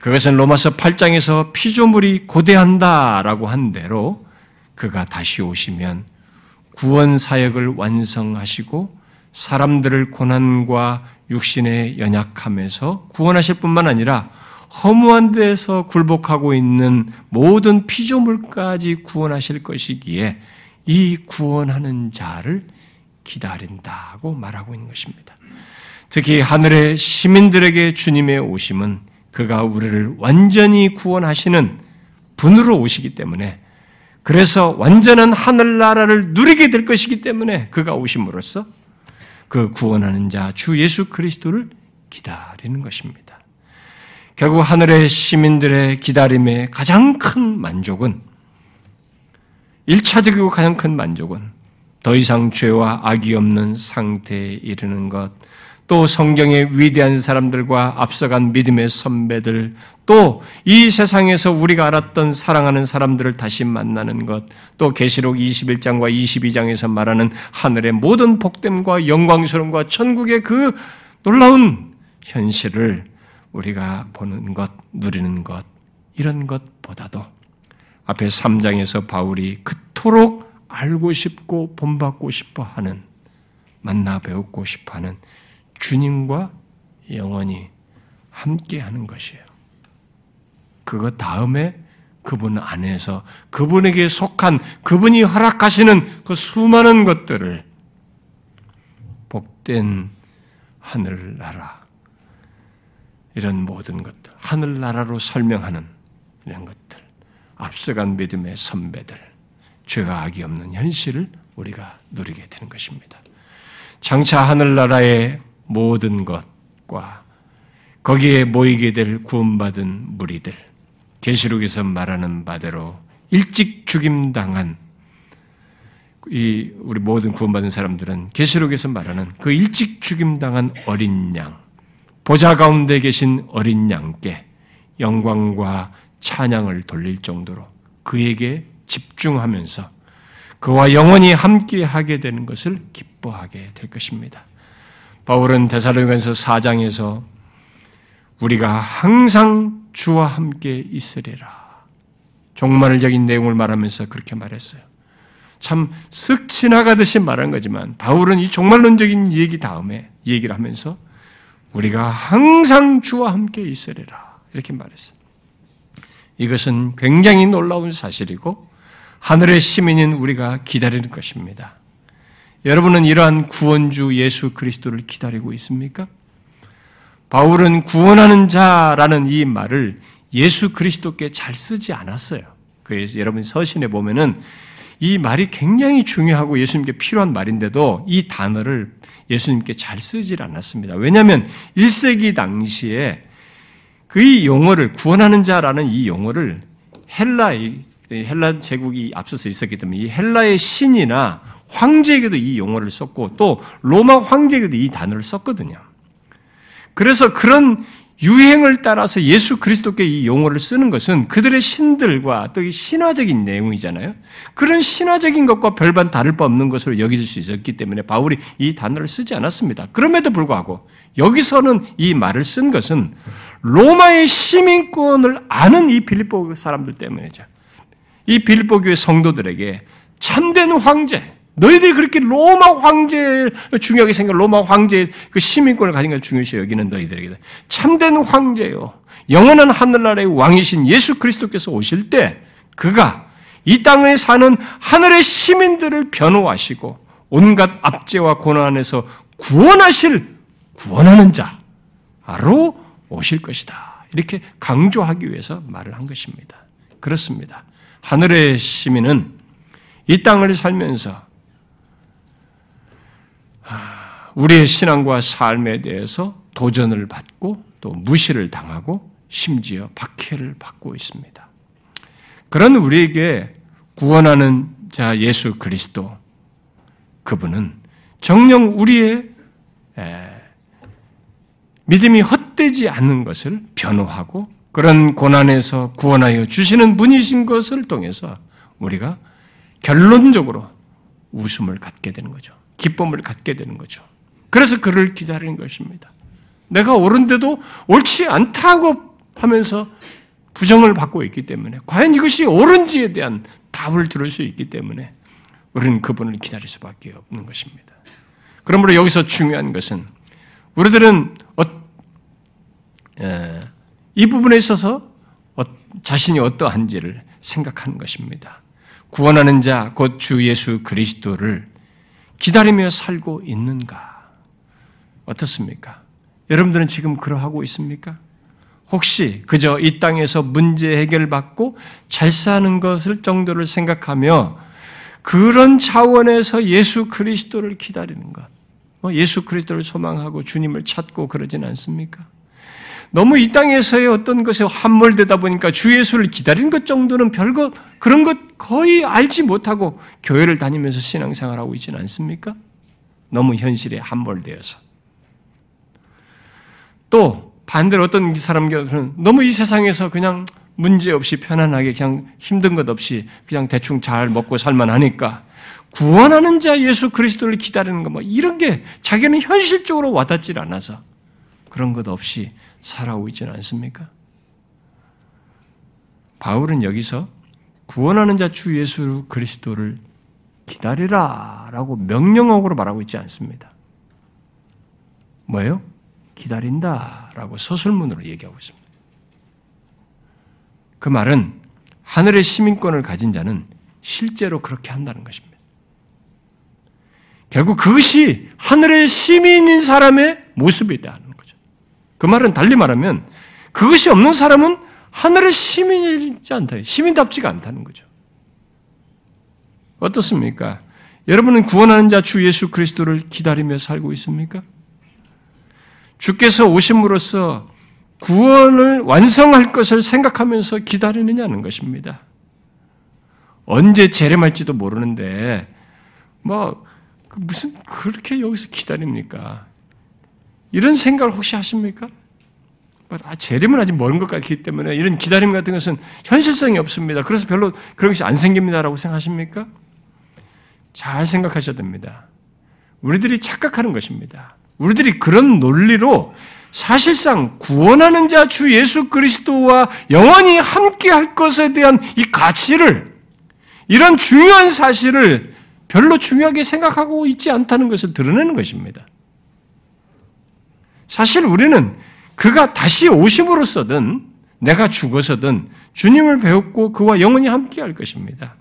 그것은 로마서 8장에서 피조물이 고대한다라고 한 대로 그가 다시 오시면 구원 사역을 완성하시고 사람들을 고난과 육신의 연약함에서 구원하실 뿐만 아니라 허무한 데서 굴복하고 있는 모든 피조물까지 구원하실 것이기에 이 구원하는 자를 기다린다고 말하고 있는 것입니다. 특히 하늘의 시민들에게 주님의 오심은 그가 우리를 완전히 구원하시는 분으로 오시기 때문에 그래서 완전한 하늘나라를 누리게 될 것이기 때문에 그가 오심으로써 그 구원하는 자 주 예수 그리스도를 기다리는 것입니다. 결국 하늘의 시민들의 기다림의 가장 큰 만족은 1차적이고 가장 큰 만족은 더 이상 죄와 악이 없는 상태에 이르는 것, 또 성경의 위대한 사람들과 앞서간 믿음의 선배들, 또 이 세상에서 우리가 알았던 사랑하는 사람들을 다시 만나는 것, 또 계시록 21장과 22장에서 말하는 하늘의 모든 복됨과 영광스러움과 천국의 그 놀라운 현실을 우리가 보는 것, 누리는 것, 이런 것보다도 앞에 3장에서 바울이 그토록 알고 싶고 본받고 싶어 하는 만나 배우고 싶어 하는 주님과 영원히 함께 하는 것이에요. 그것 다음에 그분 안에서 그분에게 속한 그분이 허락하시는 그 수많은 것들을 복된 하늘나라 이런 모든 것들 하늘나라로 설명하는 이런 것들 앞서간 믿음의 선배들 죄가 악이 없는 현실을 우리가 누리게 되는 것입니다. 장차 하늘나라의 모든 것과 거기에 모이게 될 구원받은 무리들, 계시록에서 말하는 바대로 일찍 죽임당한 이 우리 모든 구원받은 사람들은 계시록에서 말하는 그 일찍 죽임당한 어린 양, 보좌 가운데 계신 어린 양께 영광과 찬양을 돌릴 정도로 그에게 집중하면서 그와 영원히 함께 하게 되는 것을 기뻐하게 될 것입니다. 바울은 데살로니가서 4장에서 우리가 항상 주와 함께 있으리라. 여긴 내용을 말하면서 그렇게 말했어요. 참 쓱 지나가듯이 말한 거지만 바울은 이 종말론적인 얘기 다음에 얘기를 하면서 우리가 항상 주와 함께 있으리라. 이렇게 말했어요. 이것은 굉장히 놀라운 사실이고 하늘의 시민인 우리가 기다리는 것입니다. 여러분은 이러한 구원주 예수 그리스도를 기다리고 있습니까? 바울은 구원하는 자라는 이 말을 예수 그리스도께 잘 쓰지 않았어요. 그래서 여러분 서신에 보면은 이 말이 굉장히 중요하고 예수님께 필요한 말인데도 이 단어를 예수님께 잘 쓰질 않았습니다. 왜냐하면 1세기 당시에 그 용어를 구원하는 자라는 이 용어를 헬라 헬라 제국이 앞서서 있었기 때문에 이 헬라의 신이나 황제에게도 이 용어를 썼고 또 로마 황제에게도 이 단어를 썼거든요. 그래서 그런 유행을 따라서 예수 그리스도께 이 용어를 쓰는 것은 그들의 신들과 또 신화적인 내용이잖아요. 그런 신화적인 것과 별반 다를 바 없는 것으로 여겨질 수 있었기 때문에 바울이 이 단어를 쓰지 않았습니다. 그럼에도 불구하고 여기서는 이 말을 쓴 것은 로마의 시민권을 아는 이 빌립보 사람들 때문이죠. 이 빌립보 교회 성도들에게 참된 황제, 너희들이 그렇게 로마 황제 중요하게 생각, 로마 황제의 그 시민권을 가진 걸 중요시 여기는 너희들에게 참된 황제요. 영원한 하늘나라의 왕이신 예수 그리스도께서 오실 때 그가 이 땅에 사는 하늘의 시민들을 변호하시고 온갖 압제와 고난에서 구원하실 구원하는 자로 오실 것이다. 이렇게 강조하기 위해서 말을 한 것입니다. 그렇습니다. 하늘의 시민은 이 땅을 살면서 우리의 신앙과 삶에 대해서 도전을 받고 또 무시를 당하고 심지어 박해를 받고 있습니다. 그런 우리에게 구원하는 자 예수 그리스도 그분은 정령 우리의 믿음이 헛되지 않는 것을 변호하고 그런 고난에서 구원하여 주시는 분이신 것을 통해서 우리가 결론적으로 웃음을 갖게 되는 거죠. 기쁨을 갖게 되는 거죠. 그래서 그를 기다리는 것입니다. 내가 옳은데도 옳지 않다고 하면서 부정을 받고 있기 때문에 과연 이것이 옳은지에 대한 답을 들을 수 있기 때문에 우리는 그분을 기다릴 수밖에 없는 것입니다. 그러므로 여기서 중요한 것은 우리들은 어, 에, 이 부분에 있어서 어, 자신이 어떠한지를 생각하는 것입니다. 구원하는 자, 곧 주 예수 그리스도를 기다리며 살고 있는가? 어떻습니까? 여러분들은 지금 그러하고 있습니까? 혹시 그저 이 땅에서 문제 해결받고 잘 사는 것을 정도를 생각하며 그런 차원에서 예수 그리스도를 기다리는 것, 뭐 예수 그리스도를 소망하고 주님을 찾고 그러진 않습니까? 너무 이 땅에서의 어떤 것에 함몰되다 보니까 주 예수를 기다리는 것 정도는 별거 그런 것 거의 알지 못하고 교회를 다니면서 신앙생활하고 있지는 않습니까? 너무 현실에 함몰되어서. 또 반대로 어떤 사람들은 너무 이 세상에서 그냥 문제 없이 편안하게 그냥 힘든 것 없이 그냥 대충 잘 먹고 살만 하니까 구원하는 자 예수 그리스도를 기다리는 거 뭐 이런 게 자기는 현실적으로 와닿질 않아서 그런 것 없이 살아오고 있지는 않습니까? 바울은 여기서 구원하는 자 주 예수 그리스도를 기다리라 라고 명령어로 말하고 있지 않습니다. 뭐예요? 기다린다 라고 서술문으로 얘기하고 있습니다. 그 말은 하늘의 시민권을 가진 자는 실제로 그렇게 한다는 것입니다. 결국 그것이 하늘의 시민인 사람의 모습이다는 거죠. 그 말은 달리 말하면 그것이 없는 사람은 하늘의 시민이지 않다. 시민답지가 않다는 거죠. 어떻습니까? 여러분은 구원하는 자 주 예수 그리스도를 기다리며 살고 있습니까? 주께서 오심으로써 구원을 완성할 것을 생각하면서 기다리느냐는 것입니다. 언제 재림할지도 모르는데, 뭐, 그 무슨 그렇게 여기서 기다립니까? 이런 생각을 혹시 하십니까? 뭐, 아, 재림은 아직 먼 것 같기 때문에 이런 기다림 같은 것은 현실성이 없습니다. 그래서 별로 그런 것이 안 생깁니다라고 생각하십니까? 잘 생각하셔야 됩니다. 우리들이 착각하는 것입니다. 우리들이 그런 논리로 사실상 구원하는 자 주 예수 그리스도와 영원히 함께 할 것에 대한 이 가치를 이런 중요한 사실을 별로 중요하게 생각하고 있지 않다는 것을 드러내는 것입니다. 사실 우리는 그가 다시 오심으로서든 내가 죽어서든 주님을 배웠고 그와 영원히 함께 할 것입니다.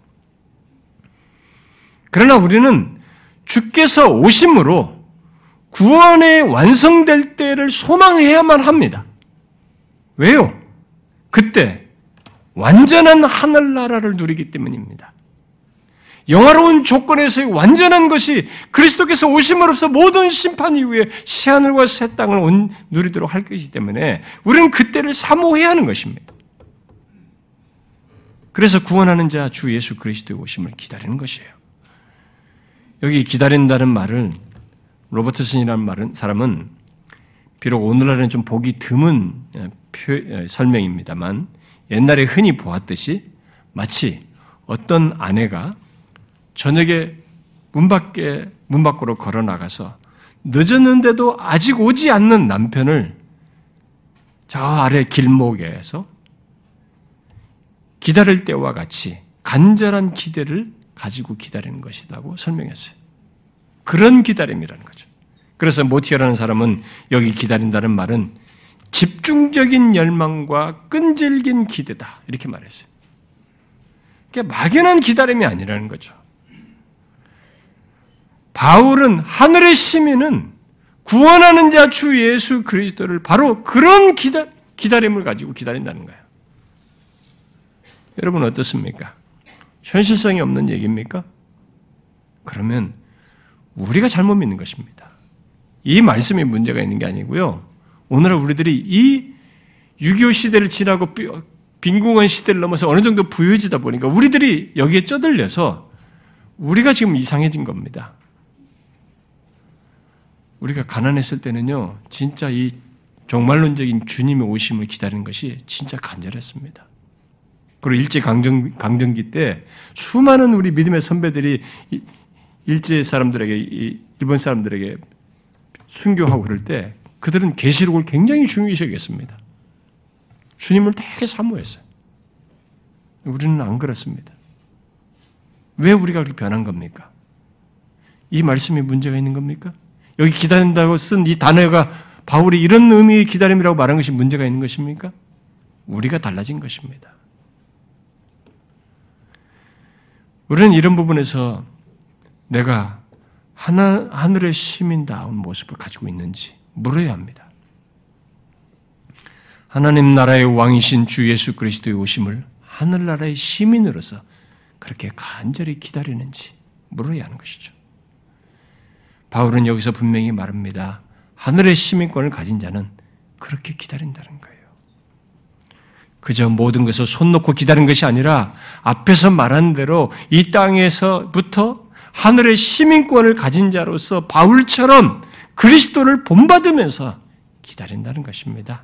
그러나 우리는 주께서 오심으로 구원에 완성될 때를 소망해야만 합니다. 왜요? 그때 완전한 하늘나라를 누리기 때문입니다. 영화로운 조건에서의 완전한 것이 그리스도께서 오심으로써 모든 심판 이후에 새하늘과 새 땅을 온, 누리도록 할 것이기 때문에 우리는 그때를 사모해야 하는 것입니다. 그래서 구원하는 자 주 예수 그리스도의 오심을 기다리는 것이에요. 여기 기다린다는 말은 로버트슨이라는 말은 사람은 비록 오늘날에는 좀 보기 드문 표, 설명입니다만 옛날에 흔히 보았듯이 마치 어떤 아내가 저녁에 문 밖에 문 밖으로 걸어 나가서 늦었는데도 아직 오지 않는 남편을 저 아래 길목에서 기다릴 때와 같이 간절한 기대를 가지고 기다리는 것이라고 설명했어요. 그런 기다림이라는 거죠. 그래서 모티어라는 사람은 여기 기다린다는 말은 집중적인 열망과 끈질긴 기대다. 이렇게 말했어요. 그게 막연한 기다림이 아니라는 거죠. 바울은 하늘의 시민은 구원하는 자 주 예수 그리스도를 바로 그런 기다, 기다림을 가지고 기다린다는 거예요. 여러분 어떻습니까? 현실성이 없는 얘기입니까? 그러면 우리가 잘못 믿는 것입니다. 이 말씀에 문제가 있는 게 아니고요. 오늘 우리들이 이 6.25 시대를 지나고 빈궁한 시대를 넘어서 어느 정도 부유해지다 보니까 우리들이 여기에 쩌들려서 우리가 지금 이상해진 겁니다. 우리가 가난했을 때는요, 진짜 이 종말론적인 주님의 오심을 기다리는 것이 진짜 간절했습니다. 그리고 일제 강점, 강점기 때 수많은 우리 믿음의 선배들이 일제 사람들에게, 일본 사람들에게 순교하고 그럴 때 그들은 계시록을 굉장히 중요시 여겼습니다. 주님을 되게 사모했어요. 우리는 안 그렇습니다. 왜 우리가 그렇게 변한 겁니까? 이 말씀에 문제가 있는 겁니까? 여기 기다린다고 쓴 이 단어가 바울이 이런 의미의 기다림이라고 말한 것이 문제가 있는 것입니까? 우리가 달라진 것입니다. 우리는 이런 부분에서 내가 하나, 하늘의 시민다운 모습을 가지고 있는지 물어야 합니다. 하나님 나라의 왕이신 주 예수 그리스도의 오심을 하늘나라의 시민으로서 그렇게 간절히 기다리는지 물어야 하는 것이죠. 바울은 여기서 분명히 말합니다. 하늘의 시민권을 가진 자는 그렇게 기다린다는 거예요. 그저 모든 것을 손 놓고 기다린 것이 아니라 앞에서 말한 대로 이 땅에서부터 하늘의 시민권을 가진 자로서 바울처럼 그리스도를 본받으면서 기다린다는 것입니다.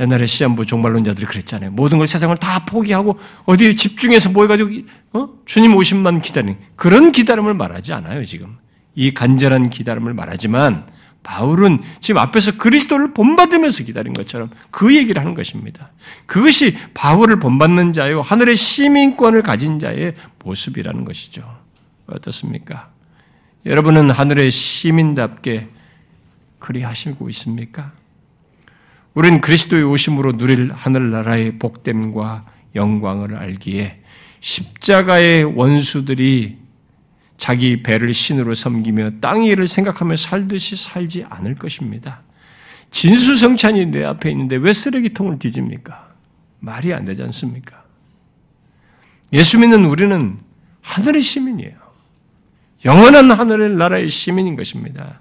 옛날에 시한부 종말론자들이 그랬잖아요. 모든 걸 세상을 다 포기하고 어디에 집중해서 모여가지고 어? 주님 오심만 기다리는 그런 기다림을 말하지 않아요. 지금 이 간절한 기다림을 말하지만 바울은 지금 앞에서 그리스도를 본받으면서 기다린 것처럼 그 얘기를 하는 것입니다. 그것이 바울을 본받는 자요 하늘의 시민권을 가진 자의 모습이라는 것이죠. 어떻습니까? 여러분은 하늘의 시민답게 그리 하시고 있습니까? 우리는 그리스도의 오심으로 누릴 하늘나라의 복됨과 영광을 알기에 십자가의 원수들이 자기 배를 신으로 섬기며 땅 일을 생각하며 살듯이 살지 않을 것입니다. 진수성찬이 내 앞에 있는데 왜 쓰레기통을 뒤집니까? 말이 안 되지 않습니까? 예수 믿는 우리는 하늘의 시민이에요. 영원한 하늘의 나라의 시민인 것입니다.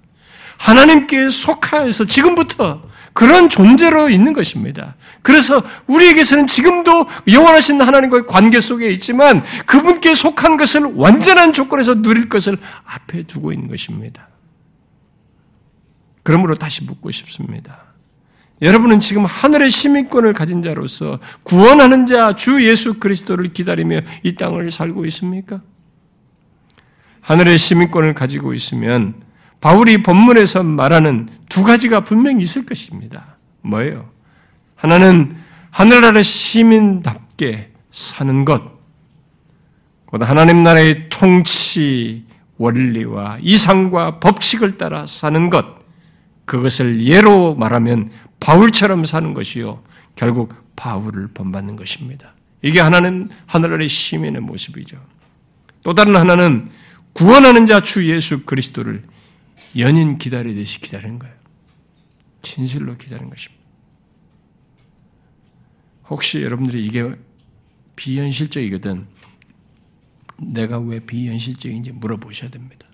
하나님께 속하여서 지금부터 그런 존재로 있는 것입니다. 그래서 우리에게서는 지금도 영원하신 하나님과의 관계 속에 있지만 그분께 속한 것을 완전한 조건에서 누릴 것을 앞에 두고 있는 것입니다. 그러므로 다시 묻고 싶습니다. 여러분은 지금 하늘의 시민권을 가진 자로서 구원하는 자 주 예수 그리스도를 기다리며 이 땅을 살고 있습니까? 하늘의 시민권을 가지고 있으면 바울이 본문에서 말하는 두 가지가 분명히 있을 것입니다. 뭐예요? 하나는 하늘나라 시민답게 사는 것, 하나님 나라의 통치 원리와 이상과 법칙을 따라 사는 것, 그것을 예로 말하면 바울처럼 사는 것이요. 결국 바울을 본받는 것입니다. 이게 하나는 하늘나라의 시민의 모습이죠. 또 다른 하나는 구원하는 자 주 예수 그리스도를 연인 기다리듯이 기다리는 거예요. 진실로 기다리는 것입니다. 혹시 여러분들이 이게 비현실적이거든 내가 왜 비현실적인지 물어보셔야 됩니다.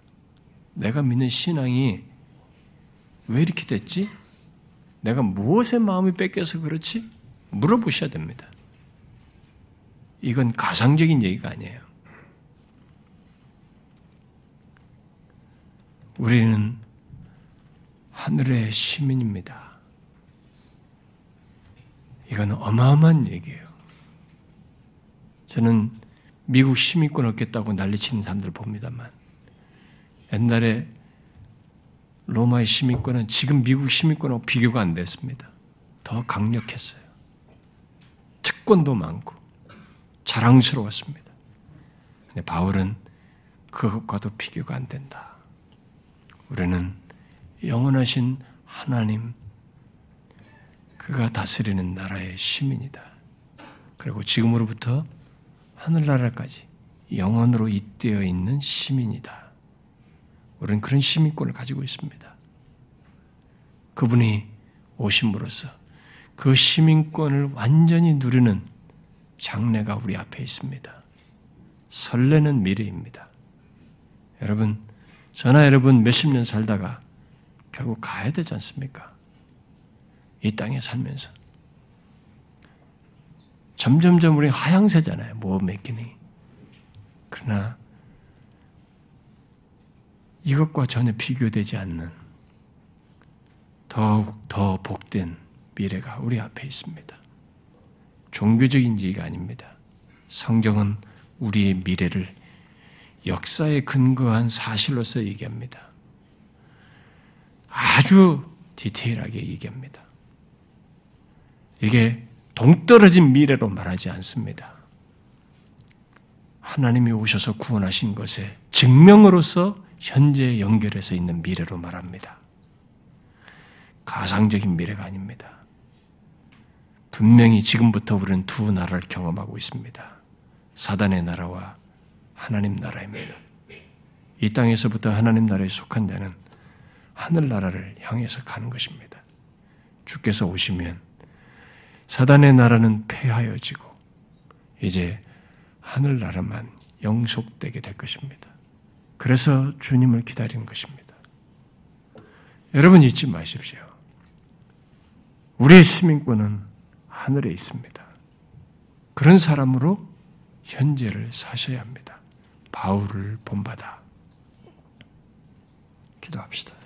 내가 믿는 신앙이 왜 이렇게 됐지? 내가 무엇에 마음이 뺏겨서 그렇지? 물어보셔야 됩니다. 이건 가상적인 얘기가 아니에요. 우리는 하늘의 시민입니다. 이건 어마어마한 얘기예요. 저는 미국 시민권 얻겠다고 난리치는 사람들 봅니다만 옛날에 로마의 시민권은 지금 미국 시민권하고 비교가 안 됐습니다. 더 강력했어요. 특권도 많고 자랑스러웠습니다. 근데 바울은 그것과도 비교가 안 된다. 우리는 영원하신 하나님, 그가 다스리는 나라의 시민이다. 그리고 지금으로부터 하늘나라까지 영원으로 잇되어 있는 시민이다. 우리는 그런 시민권을 가지고 있습니다. 그분이 오심으로써 그 시민권을 완전히 누리는 장래가 우리 앞에 있습니다. 설레는 미래입니다. 여러분, 저나 여러분 몇십 년 살다가 결국 가야 되지 않습니까? 이 땅에 살면서. 점점점 우리 하향세잖아요. 모험메이킹이. 그러나 이것과 전혀 비교되지 않는 더욱 더 복된 미래가 우리 앞에 있습니다. 종교적인 얘기가 아닙니다. 성경은 우리의 미래를 역사에 근거한 사실로서 얘기합니다. 아주 디테일하게 얘기합니다. 이게 동떨어진 미래로 말하지 않습니다. 하나님이 오셔서 구원하신 것에 증명으로서 현재 연결해서 있는 미래로 말합니다. 가상적인 미래가 아닙니다. 분명히 지금부터 우리는 두 나라를 경험하고 있습니다. 사단의 나라와 하나님 나라입니다. 이 땅에서부터 하나님 나라에 속한 자는 하늘 나라를 향해서 가는 것입니다. 주께서 오시면 사단의 나라는 패하여지고 이제 하늘 나라만 영속되게 될 것입니다. 그래서 주님을 기다리는 것입니다. 여러분 잊지 마십시오. 우리의 시민권은 하늘에 있습니다. 그런 사람으로 현재를 사셔야 합니다. 바울을 본받아 기도합시다.